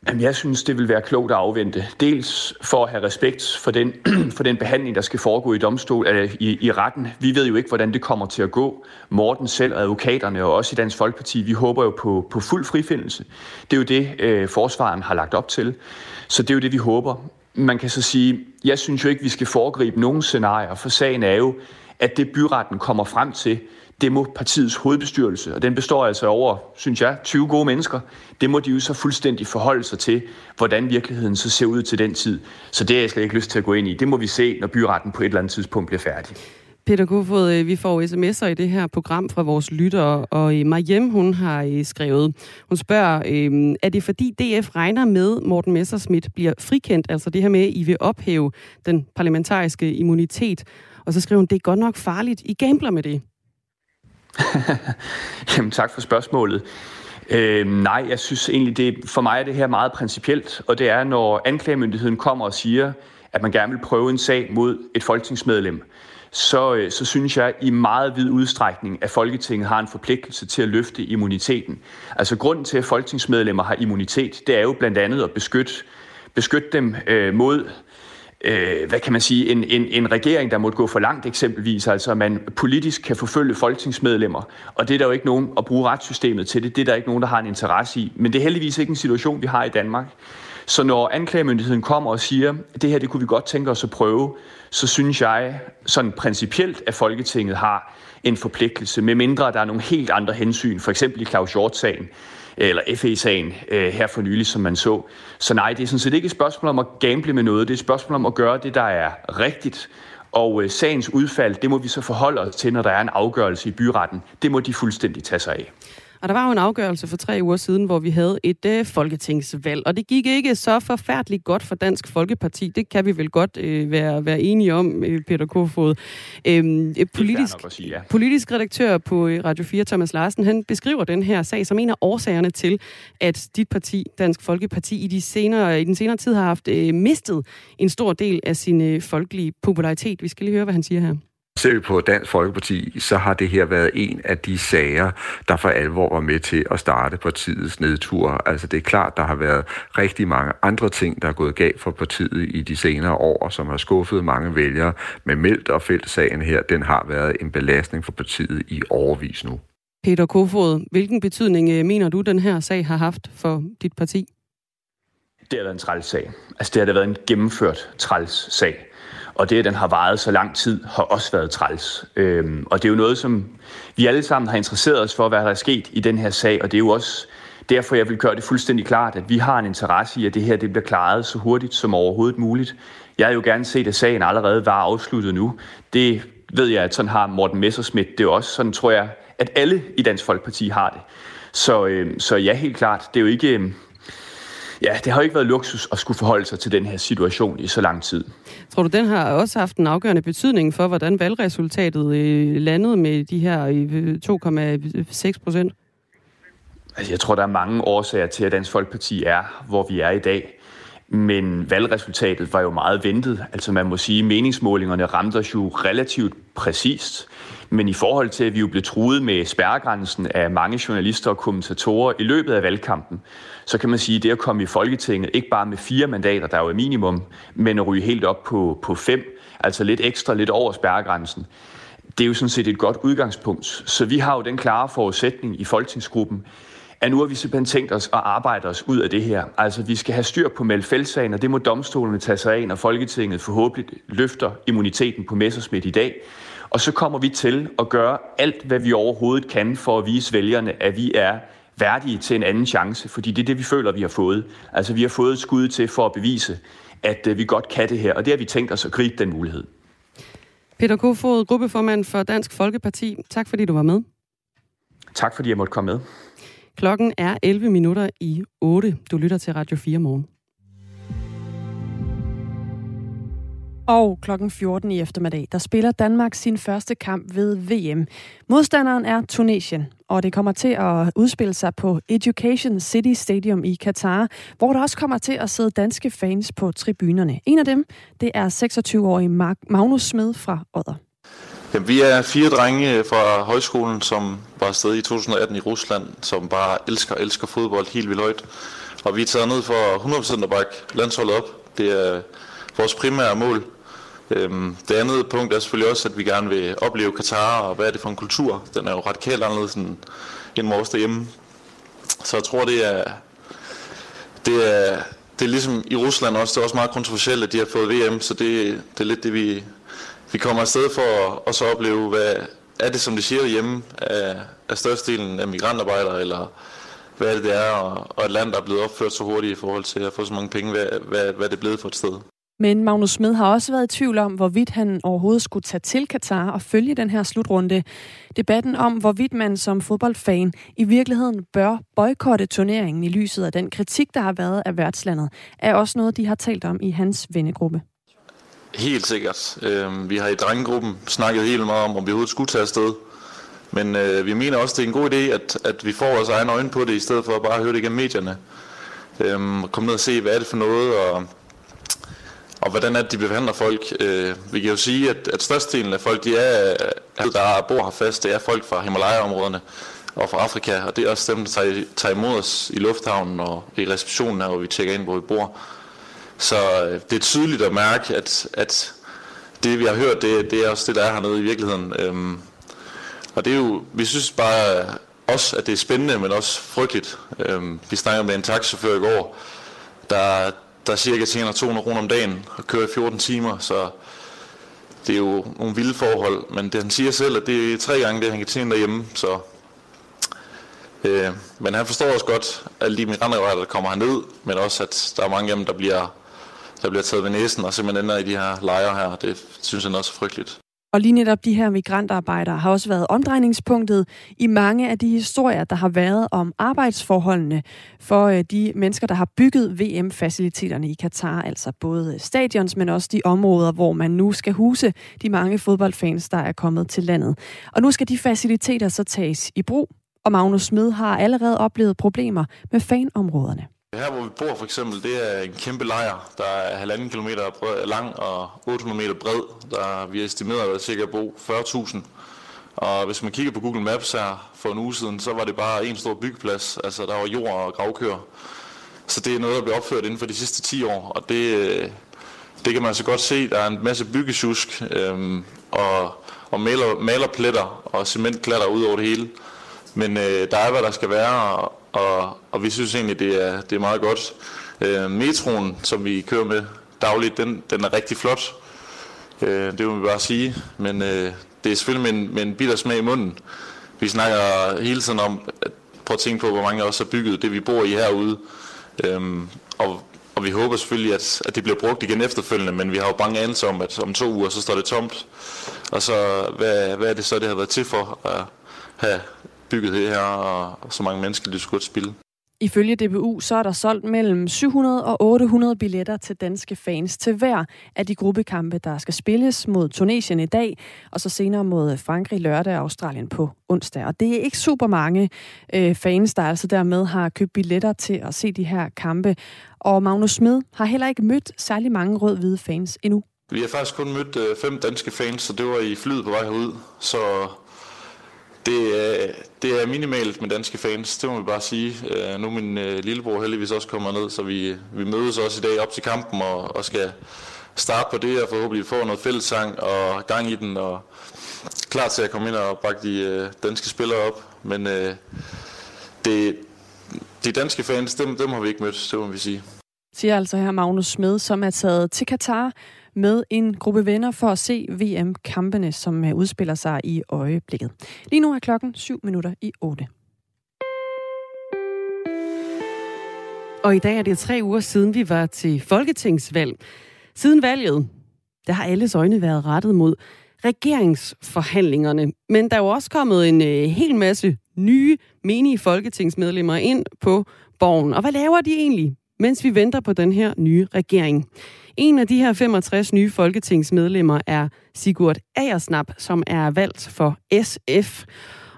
Speaker 11: Jeg synes, det vil være klogt at afvente. Dels for at have respekt for den, for den behandling, der skal foregå i domstol, eller i, i retten. Vi ved jo ikke, hvordan det kommer til at gå. Morten selv og advokaterne, og også i Dansk Folkeparti, vi håber jo på, på fuld frifindelse. Det er jo det, øh, forsvaren har lagt op til. Så det er jo det, vi håber. Man kan så sige, jeg synes jo ikke, vi skal foregribe nogen scenarier, for sagen er jo, at det byretten kommer frem til, det må partiets hovedbestyrelse, og den består altså over, synes jeg, 20 gode mennesker, det må de jo så fuldstændig forholde sig til, hvordan virkeligheden så ser ud til den tid. Så det har jeg slet ikke lyst til at gå ind i. Det må vi se, når byretten på et eller andet tidspunkt bliver færdig.
Speaker 1: Peter Kofod, øh, vi får sms'er i det her program fra vores lyttere, og øh, Mariem, hun har øh, skrevet, hun spørger, er det fordi DF regner med, Morten Messerschmidt bliver frikendt, altså det her med, at I vil ophæve den parlamentariske immunitet, og så skriver hun, det er godt nok farligt, I gambler med det.
Speaker 11: Jamen tak for spørgsmålet. Øh, nej, jeg synes egentlig, det, for mig er det her meget principielt, og det er, når anklagemyndigheden kommer og siger, at man gerne vil prøve en sag mod et folketingsmedlem, så, øh, så synes jeg i meget vid udstrækning, at Folketinget har en forpligtelse til at løfte immuniteten. Altså grunden til, at folketingsmedlemmer har immunitet, det er jo blandt andet at beskytte, beskytte dem øh, mod øh, hvad kan man sige, en, en, en regering, der måtte gå for langt eksempelvis, altså man politisk kan forfølge folketingsmedlemmer, og det er der jo ikke nogen at bruge retssystemet til det, det er der ikke nogen, der har en interesse i. Men det er heldigvis ikke en situation, vi har i Danmark. Så når anklagemyndigheden kommer og siger, at det her det kunne vi godt tænke os at prøve, så synes jeg sådan principielt, at Folketinget har en forpligtelse, med mindre der er nogle helt andre hensyn, for eksempel i Claus Hjort-sagen, eller FE-sagen øh, her for nylig, som man så. Så nej, det er sådan set ikke et spørgsmål om at gamble med noget, det er et spørgsmål om at gøre det, der er rigtigt. Og øh, sagens udfald, det må vi så forholde os til, når der er en afgørelse i byretten. Det må de fuldstændig tage sig af.
Speaker 1: Og der var jo en afgørelse for tre uger siden, hvor vi havde et øh, folketingsvalg, og det gik ikke så forfærdeligt godt for Dansk Folkeparti. Det kan vi vel godt øh, være, være enige om, øh, Peter Kofod. Øhm, politisk,
Speaker 11: sige, ja.
Speaker 1: politisk redaktør på øh, Radio 4, Thomas Larsen, han beskriver den her sag som en af årsagerne til, at dit parti, Dansk Folkeparti, i, de senere, i den senere tid har haft øh, mistet en stor del af sin øh, folkelige popularitet. Vi skal lige høre, hvad han siger her.
Speaker 12: Ser vi på Dansk Folkeparti, så har det her været en af de sager, der for alvor var med til at starte partiets nedtur. Altså det er klart, der har været rigtig mange andre ting, der er gået galt for partiet i de senere år, som har skuffet mange vælgere. Men meldt og feltsagen her, den har været en belastning for partiet i overvis nu.
Speaker 1: Peter Kofod, hvilken betydning øh, mener du, den her sag har haft for dit parti?
Speaker 11: Det har været en træls sag. Altså det har da været en gennemført træls sag. Og det, at den har varet så lang tid, har også været træls. Øhm, og det er jo noget, som vi alle sammen har interesseret os for, hvad der er sket i den her sag. Og det er jo også derfor, jeg vil gøre det fuldstændig klart, at vi har en interesse i, at det her det bliver klaret så hurtigt som overhovedet muligt. Jeg havde jo gerne set, at sagen allerede var afsluttet nu. Det ved jeg, at sådan har Morten Messersmith det er også. Sådan tror jeg, at alle i Dansk Folkeparti har det. Så, øh, så ja, helt klart. Det er jo ikke... Øh, ja, det har jo ikke været luksus at skulle forholde sig til den her situation i så lang tid.
Speaker 1: Tror du, den har også haft en afgørende betydning for, hvordan valgresultatet øh, landede med de her 2,6 øh, procent?
Speaker 11: Altså, jeg tror, der er mange årsager til, at Dansk Folkeparti er, hvor vi er i dag. Men valgresultatet var jo meget ventet. Altså man må sige, at meningsmålingerne ramte os jo relativt præcist. Men i forhold til, at vi jo blev truet med spærregrænsen af mange journalister og kommentatorer i løbet af valgkampen, så kan man sige, at det at komme i Folketinget, ikke bare med fire mandater, der er jo minimum, men at ryge helt op på, på fem, altså lidt ekstra, lidt over spærregrænsen, det er jo sådan set et godt udgangspunkt. Så vi har jo den klare forudsætning i folketingsgruppen, at nu har vi simpelthen tænkt os at arbejde os ud af det her. Altså, vi skal have styr på Melfeldsagen, og det må domstolene tage sig af, når Folketinget forhåbentlig løfter immuniteten på Messersmith i dag. Og så kommer vi til at gøre alt, hvad vi overhovedet kan for at vise vælgerne, at vi er værdige til en anden chance, fordi det er det, vi føler, vi har fået. Altså, vi har fået skud til for at bevise, at øh, vi godt kan det her, og det har vi tænkt os at gribe den mulighed.
Speaker 1: Peter Kofod, gruppeformand for Dansk Folkeparti. Tak fordi du var med.
Speaker 11: Tak fordi jeg måtte komme med.
Speaker 1: Klokken er 11 minutter i 8. Du lytter til Radio 4 morgen.
Speaker 2: Og klokken 14 i eftermiddag, der spiller Danmark sin første kamp ved VM. Modstanderen er Tunesien, og det kommer til at udspille sig på Education City Stadium i Katar, hvor der også kommer til at sidde danske fans på tribunerne. En af dem, det er 26-årige Magnus Smed fra Odder.
Speaker 13: Jamen, vi er fire drenge fra højskolen, som var afsted i 2018 i Rusland, som bare elsker elsker fodbold helt vildt højt. Og vi er taget ned for 100% at bakke landsholdet op. Det er vores primære mål. Øhm, det andet punkt er selvfølgelig også, at vi gerne vil opleve Katar, og hvad er det for en kultur? Den er jo radikalt anderledes end, end vores derhjemme. Så jeg tror, det er, det er, det er ligesom i Rusland også, det er også meget kontroversielt, at de har fået VM, så det, det er lidt det, vi, vi kommer afsted for at også opleve, hvad er det, som de siger hjemme, af, af størstedelen af migrantarbejdere, eller hvad er det, det er, og, og et land, der er blevet opført så hurtigt i forhold til at få så mange penge, hvad, hvad, hvad det er blevet for et sted.
Speaker 2: Men Magnus Smed har også været i tvivl om, hvorvidt han overhovedet skulle tage til Katar og følge den her slutrunde. Debatten om, hvorvidt man som fodboldfan i virkeligheden bør boykotte turneringen i lyset af den kritik, der har været af værtslandet, er også noget, de har talt om i hans vennegruppe.
Speaker 13: Helt sikkert. Øhm, vi har i drengegruppen snakket helt meget om, om vi overhovedet skulle tage afsted. Men øh, vi mener også, det er en god idé, at, at vi får vores egne øjne på det, i stedet for at bare høre det igennem medierne. Øh, komme ned og se, hvad er det for noget, og og hvordan er det, de behandler folk. Øh, vi kan jo sige, at, at størstedelen af folk, de er, der bor her fast, det er folk fra Himalaya-områderne og fra Afrika, og det er også dem, der tager, tager imod os i lufthavnen og i receptionen her, hvor vi tjekker ind, hvor vi bor. Så øh, det er tydeligt at mærke, at, at det, vi har hørt, det, det er også det, der er hernede i virkeligheden. Øhm, og det er jo, vi synes bare også, at det er spændende, men også frygteligt. Øhm, vi snakker med en taxichauffør i går, der, der cirka tjener 200 kroner om dagen og kører i 14 timer, så det er jo nogle vilde forhold. Men det, han siger selv, at det er tre gange det, han kan tjene derhjemme, så... Øh, men han forstår også godt, alle de migrantarbejdere, der kommer herned, men også, at der er mange af dem, der bliver, der bliver taget ved næsen og simpelthen ender i de her lejre her. Det synes han også er frygteligt.
Speaker 2: Og lige netop de her migrantarbejdere har også været omdrejningspunktet i mange af de historier, der har været om arbejdsforholdene for øh, de mennesker, der har bygget VM-faciliteterne i Katar, altså både stadions, men også de områder, hvor man nu skal huse de mange fodboldfans, der er kommet til landet. Og nu skal de faciliteter så tages i brug, og Magnus Smed har allerede oplevet problemer med fanområderne.
Speaker 13: Her hvor vi bor for eksempel, det er en kæmpe lejr, der er halvanden kilometer lang og 800 meter bred. Der vi har estimeret, at der cirka bo 40.000. Og hvis man kigger på Google Maps her for en uge siden, så var det bare en stor byggeplads. Altså der var jord og gravkøer. Så det er noget, der bliver opført inden for de sidste 10 år. Og det, det kan man så godt se. Der er en masse byggesjusk øhm, og, og maler, malerpletter og cementklatter ud over det hele. Men øh, der er, hvad der skal være, og, og vi synes egentlig, det er, det er meget godt. Øh, metroen, som vi kører med dagligt, den, den er rigtig flot. Øh, det må vi bare sige. Men øh, det er selvfølgelig med en, med en bitter smag i munden. Vi snakker hele tiden om, at prøv at tænke på, hvor mange af os har bygget det, vi bor i herude. Øhm, og, og vi håber selvfølgelig, at, at det bliver brugt igen efterfølgende, men vi har jo bange anelse om, at om to uger, så står det tomt. Og så, hvad, hvad er det så, det har været til for at have bygget her, og så mange mennesker, det skulle spille.
Speaker 2: Ifølge DBU så er der solgt mellem 700 og 800 billetter til danske fans til hver af de gruppekampe, der skal spilles mod Tunesien i dag, og så senere mod Frankrig lørdag og Australien på onsdag. Og det er ikke super mange øh, fans, der altså dermed har købt billetter til at se de her kampe. Og Magnus Smed har heller ikke mødt særlig mange rød-hvide fans endnu.
Speaker 13: Vi har faktisk kun mødt øh, fem danske fans, så det var i flyet på vej herud. Så det, er, det er minimalt med danske fans, det må vi bare sige. Øh, nu er min øh, lillebror heldigvis også kommer ned, så vi, vi mødes også i dag op til kampen og, og skal starte på det og forhåbentlig få noget fællessang og gang i den og klar til at komme ind og bakke de øh, danske spillere op. Men det, de danske fans, dem, dem har vi ikke mødt, det må vi sige.
Speaker 2: Siger altså her Magnus Smed, som er taget til Katar med en gruppe venner for at se VM-kampene, som øh, udspiller sig i øjeblikket. Lige nu er klokken 7 minutter i 8.
Speaker 1: Og i dag er det tre uger siden, vi var til folketingsvalg. Siden valget, der har alles øjne været rettet mod regeringsforhandlingerne. Men der er jo også kommet en øh, hel masse nye menige folketingsmedlemmer ind på borgen. Og hvad laver de egentlig, mens vi venter på den her nye regering? En af de her 65 nye folketingsmedlemmer er Sigurd Agersnap, som er valgt for SF.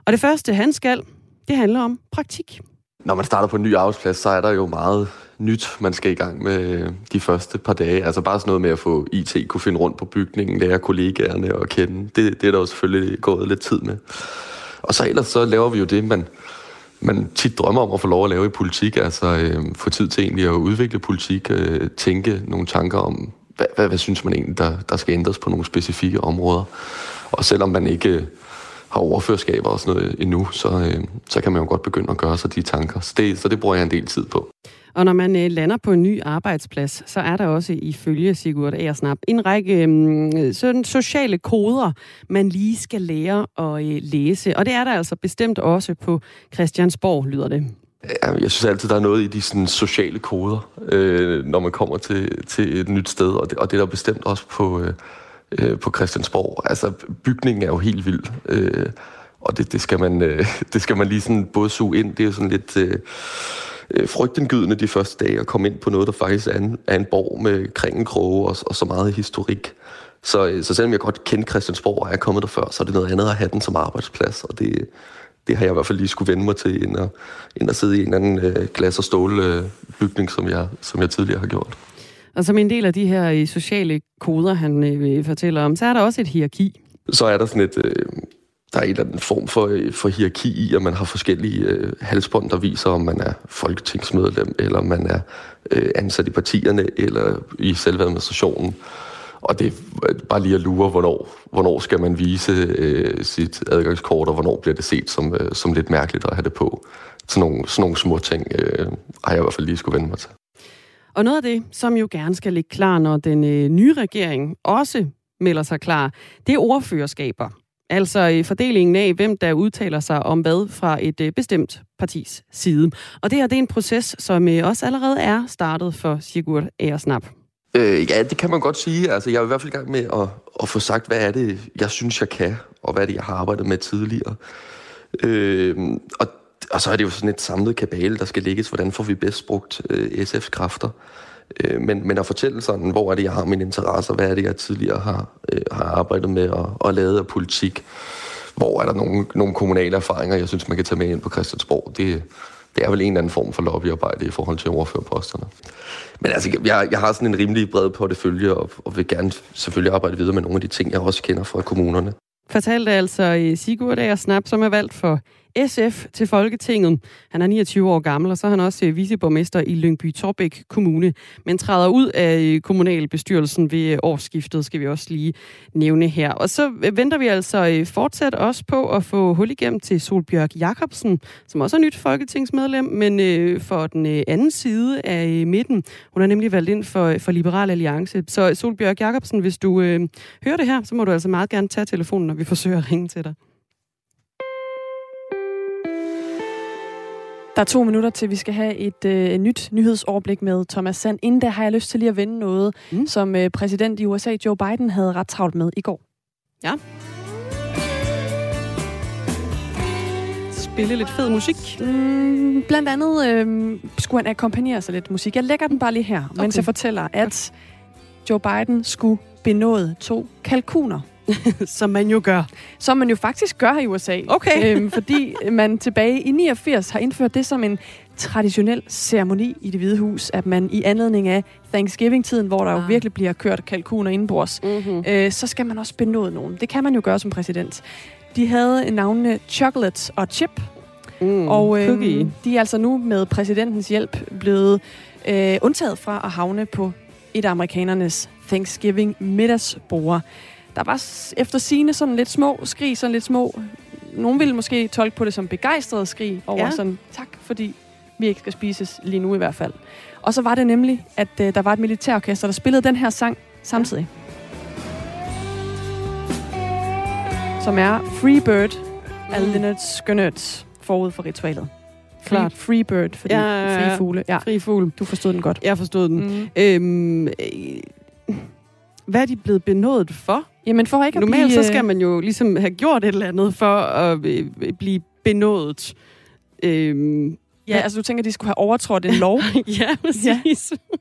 Speaker 1: Og det første, han skal, det handler om praktik.
Speaker 14: Når man starter på en ny arbejdsplads, så er der jo meget nyt, man skal i gang med øh, de første par dage. Altså bare sådan noget med at få IT, kunne finde rundt på bygningen, lære kollegaerne og kende. Det, det er der jo selvfølgelig gået lidt tid med. Og så ellers så laver vi jo det, man, man tit drømmer om at få lov at lave i politik. Altså øh, få tid til egentlig at udvikle politik, øh, tænke nogle tanker om, hvad, hvad, hvad synes man egentlig, der, der skal ændres på nogle specifikke områder. Og selvom man ikke øh, har overførskaber og sådan noget endnu, så, øh, så kan man jo godt begynde at gøre sig de tanker. Så det, så det bruger jeg en del tid på.
Speaker 1: Og når man øh, lander på en ny arbejdsplads, så er der også ifølge Sigurd Aersnap en række øh, sådan sociale koder, man lige skal lære at øh, læse. Og det er der altså bestemt også på Christiansborg, lyder det.
Speaker 14: Ja, jeg synes altid, der er noget i de sådan, sociale koder, øh, når man kommer til, til et nyt sted, og det, og det er der bestemt også på, øh, øh på Christiansborg. Altså, bygningen er jo helt vild, øh, og det, det, skal man, øh, det skal man lige sådan både suge ind. Det er jo sådan lidt... Øh, øh, frygtindgydende de første dage at komme ind på noget, der faktisk er en, er en borg med kringenkroge og, og så meget historik. Så, øh, så selvom jeg godt kender Christiansborg, og jeg er kommet der før, så er det noget andet at have den som arbejdsplads, og det, det har jeg i hvert fald lige skulle vende mig til, end at, end at sidde i en anden øh, glas- og stålbygning, øh, som, jeg, som jeg tidligere har gjort.
Speaker 1: Og som en del af de her øh, sociale koder, han øh, fortæller om, så er der også et hierarki.
Speaker 14: Så er der sådan et... Øh, der er en eller anden form for, øh, for hierarki i, at man har forskellige øh, halsbånd, der viser, om man er folketingsmedlem, eller man er øh, ansat i partierne, eller i selve administrationen. Og det er øh, bare lige at lure, hvornår, hvornår skal man vise øh, sit adgangskort, og hvornår bliver det set som, øh, som lidt mærkeligt at have det på. Sådan nogle, sådan nogle små ting øh, har jeg i hvert fald lige skulle vende mig til.
Speaker 1: Og noget af det, som jo gerne skal ligge klar, når den øh, nye regering også melder sig klar, det er ordførerskaber. Altså i fordelingen af, hvem der udtaler sig om hvad fra et øh, bestemt partis side. Og det her det er en proces, som øh, også allerede er startet for Sigurd Aersnap.
Speaker 14: Øh, ja, det kan man godt sige. Altså, jeg er i hvert fald i gang med at, at få sagt, hvad er det, jeg synes, jeg kan, og hvad er det, jeg har arbejdet med tidligere. Øh, og, og så er det jo sådan et samlet kabale, der skal lægges. Hvordan får vi bedst brugt øh, SF's kræfter? Øh, Øh, men, men at fortælle sådan, hvor er det, jeg har mine interesser, hvad er det, jeg tidligere har, øh, har arbejdet med og, og lavet af politik, hvor er der nogle, nogle kommunale erfaringer, jeg synes, man kan tage med ind på Christiansborg. Det, det er vel en eller anden form for lobbyarbejde i forhold til ordførerposterne. Men altså, jeg, jeg har sådan en rimelig bred portefølje, og, og vil gerne selvfølgelig arbejde videre med nogle af de ting, jeg også kender fra kommunerne.
Speaker 1: Fortalte altså Sigurd Ager Snap, som er valgt for SF til Folketinget. Han er 29 år gammel, og så er han også øh, viceborgmester i Lyngby Torbæk Kommune, men træder ud af øh, kommunalbestyrelsen ved øh, årsskiftet, skal vi også lige nævne her. Og så venter vi altså fortsat også på at få hul igennem til Solbjørg Jakobsen, som også er nyt folketingsmedlem, men for den anden side af midten. Hun er nemlig valgt ind for, for Liberal Alliance. Så Solbjørg Jakobsen, hvis du øh, hører det her, så må du altså meget gerne tage telefonen, når vi forsøger at ringe til dig.
Speaker 2: Der er to minutter til, vi skal have et øh, nyt nyhedsoverblik med Thomas Sand. Inden da har jeg lyst til lige at vende noget, mm. som øh, præsident i USA, Joe Biden, havde ret travlt med i går.
Speaker 1: Ja. Spille lidt fed musik.
Speaker 2: Mm, blandt andet øh, skulle han akkompagnere sig lidt musik. Jeg lægger den bare lige her, okay. mens jeg fortæller, at Joe Biden skulle benåde to kalkuner.
Speaker 1: Som man jo gør.
Speaker 2: Som man jo faktisk gør i USA.
Speaker 1: Okay.
Speaker 2: øhm, fordi man tilbage i 89 har indført det som en traditionel ceremoni i det hvide hus, at man i anledning af Thanksgiving-tiden, hvor der ah. jo virkelig bliver kørt kalkuner indenbords, mm-hmm. øh, så skal man også benåde nogen. Det kan man jo gøre som præsident. De havde navnene Chocolate og Chip,
Speaker 1: mm,
Speaker 2: og øh, de er altså nu med præsidentens hjælp blevet øh, undtaget fra at havne på et af amerikanernes Thanksgiving middagsbord. Der var efter sine sådan lidt små skrig, sådan lidt små... Nogle ville måske tolke på det som begejstrede skrig over ja. sådan, tak fordi vi ikke skal spises lige nu i hvert fald. Og så var det nemlig, at uh, der var et militærorkester, der spillede den her sang samtidig. Som er Free Bird af mm. Leonard Skønert forud for ritualet. Klart. Free Bird, fordi ja, ja, ja. fri fugle.
Speaker 1: Ja. Fri fugle.
Speaker 2: Du forstod den godt.
Speaker 1: Jeg forstod den. Mm. Øhm, øh, hvad er de blevet benådet for?
Speaker 2: Jamen for ikke
Speaker 1: Normalt at blive... så skal man jo ligesom have gjort et eller andet for at øh, blive benådet. Øhm,
Speaker 2: Ja, altså du tænker, de skulle have overtrådt en lov?
Speaker 1: ja, præcis.
Speaker 2: Ja.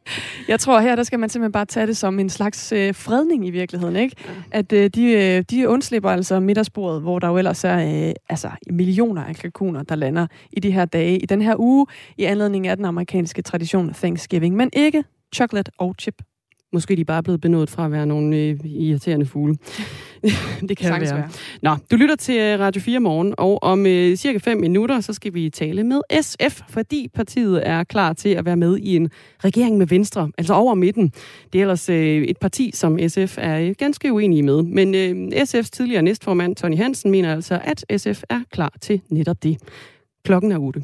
Speaker 2: Jeg tror her, der skal man simpelthen bare tage det som en slags øh, fredning i virkeligheden, ikke? Ja. At øh, de, øh, de undslipper altså middagsbordet, hvor der jo ellers er øh, altså, millioner af kalkuner, der lander i de her dage, i den her uge, i anledning af den amerikanske tradition Thanksgiving, men ikke chocolate og chip.
Speaker 1: Måske de bare er blevet benådet fra at være nogle øh, irriterende fugle. det kan være. være. Nå, du lytter til øh, Radio 4 morgen, og om øh, cirka 5 minutter, så skal vi tale med SF, fordi partiet er klar til at være med i en regering med Venstre, altså over midten. Det er ellers øh, et parti, som SF er øh, ganske uenige med. Men øh, SF's tidligere næstformand, Tony Hansen, mener altså, at SF er klar til netop det. Klokken er 8.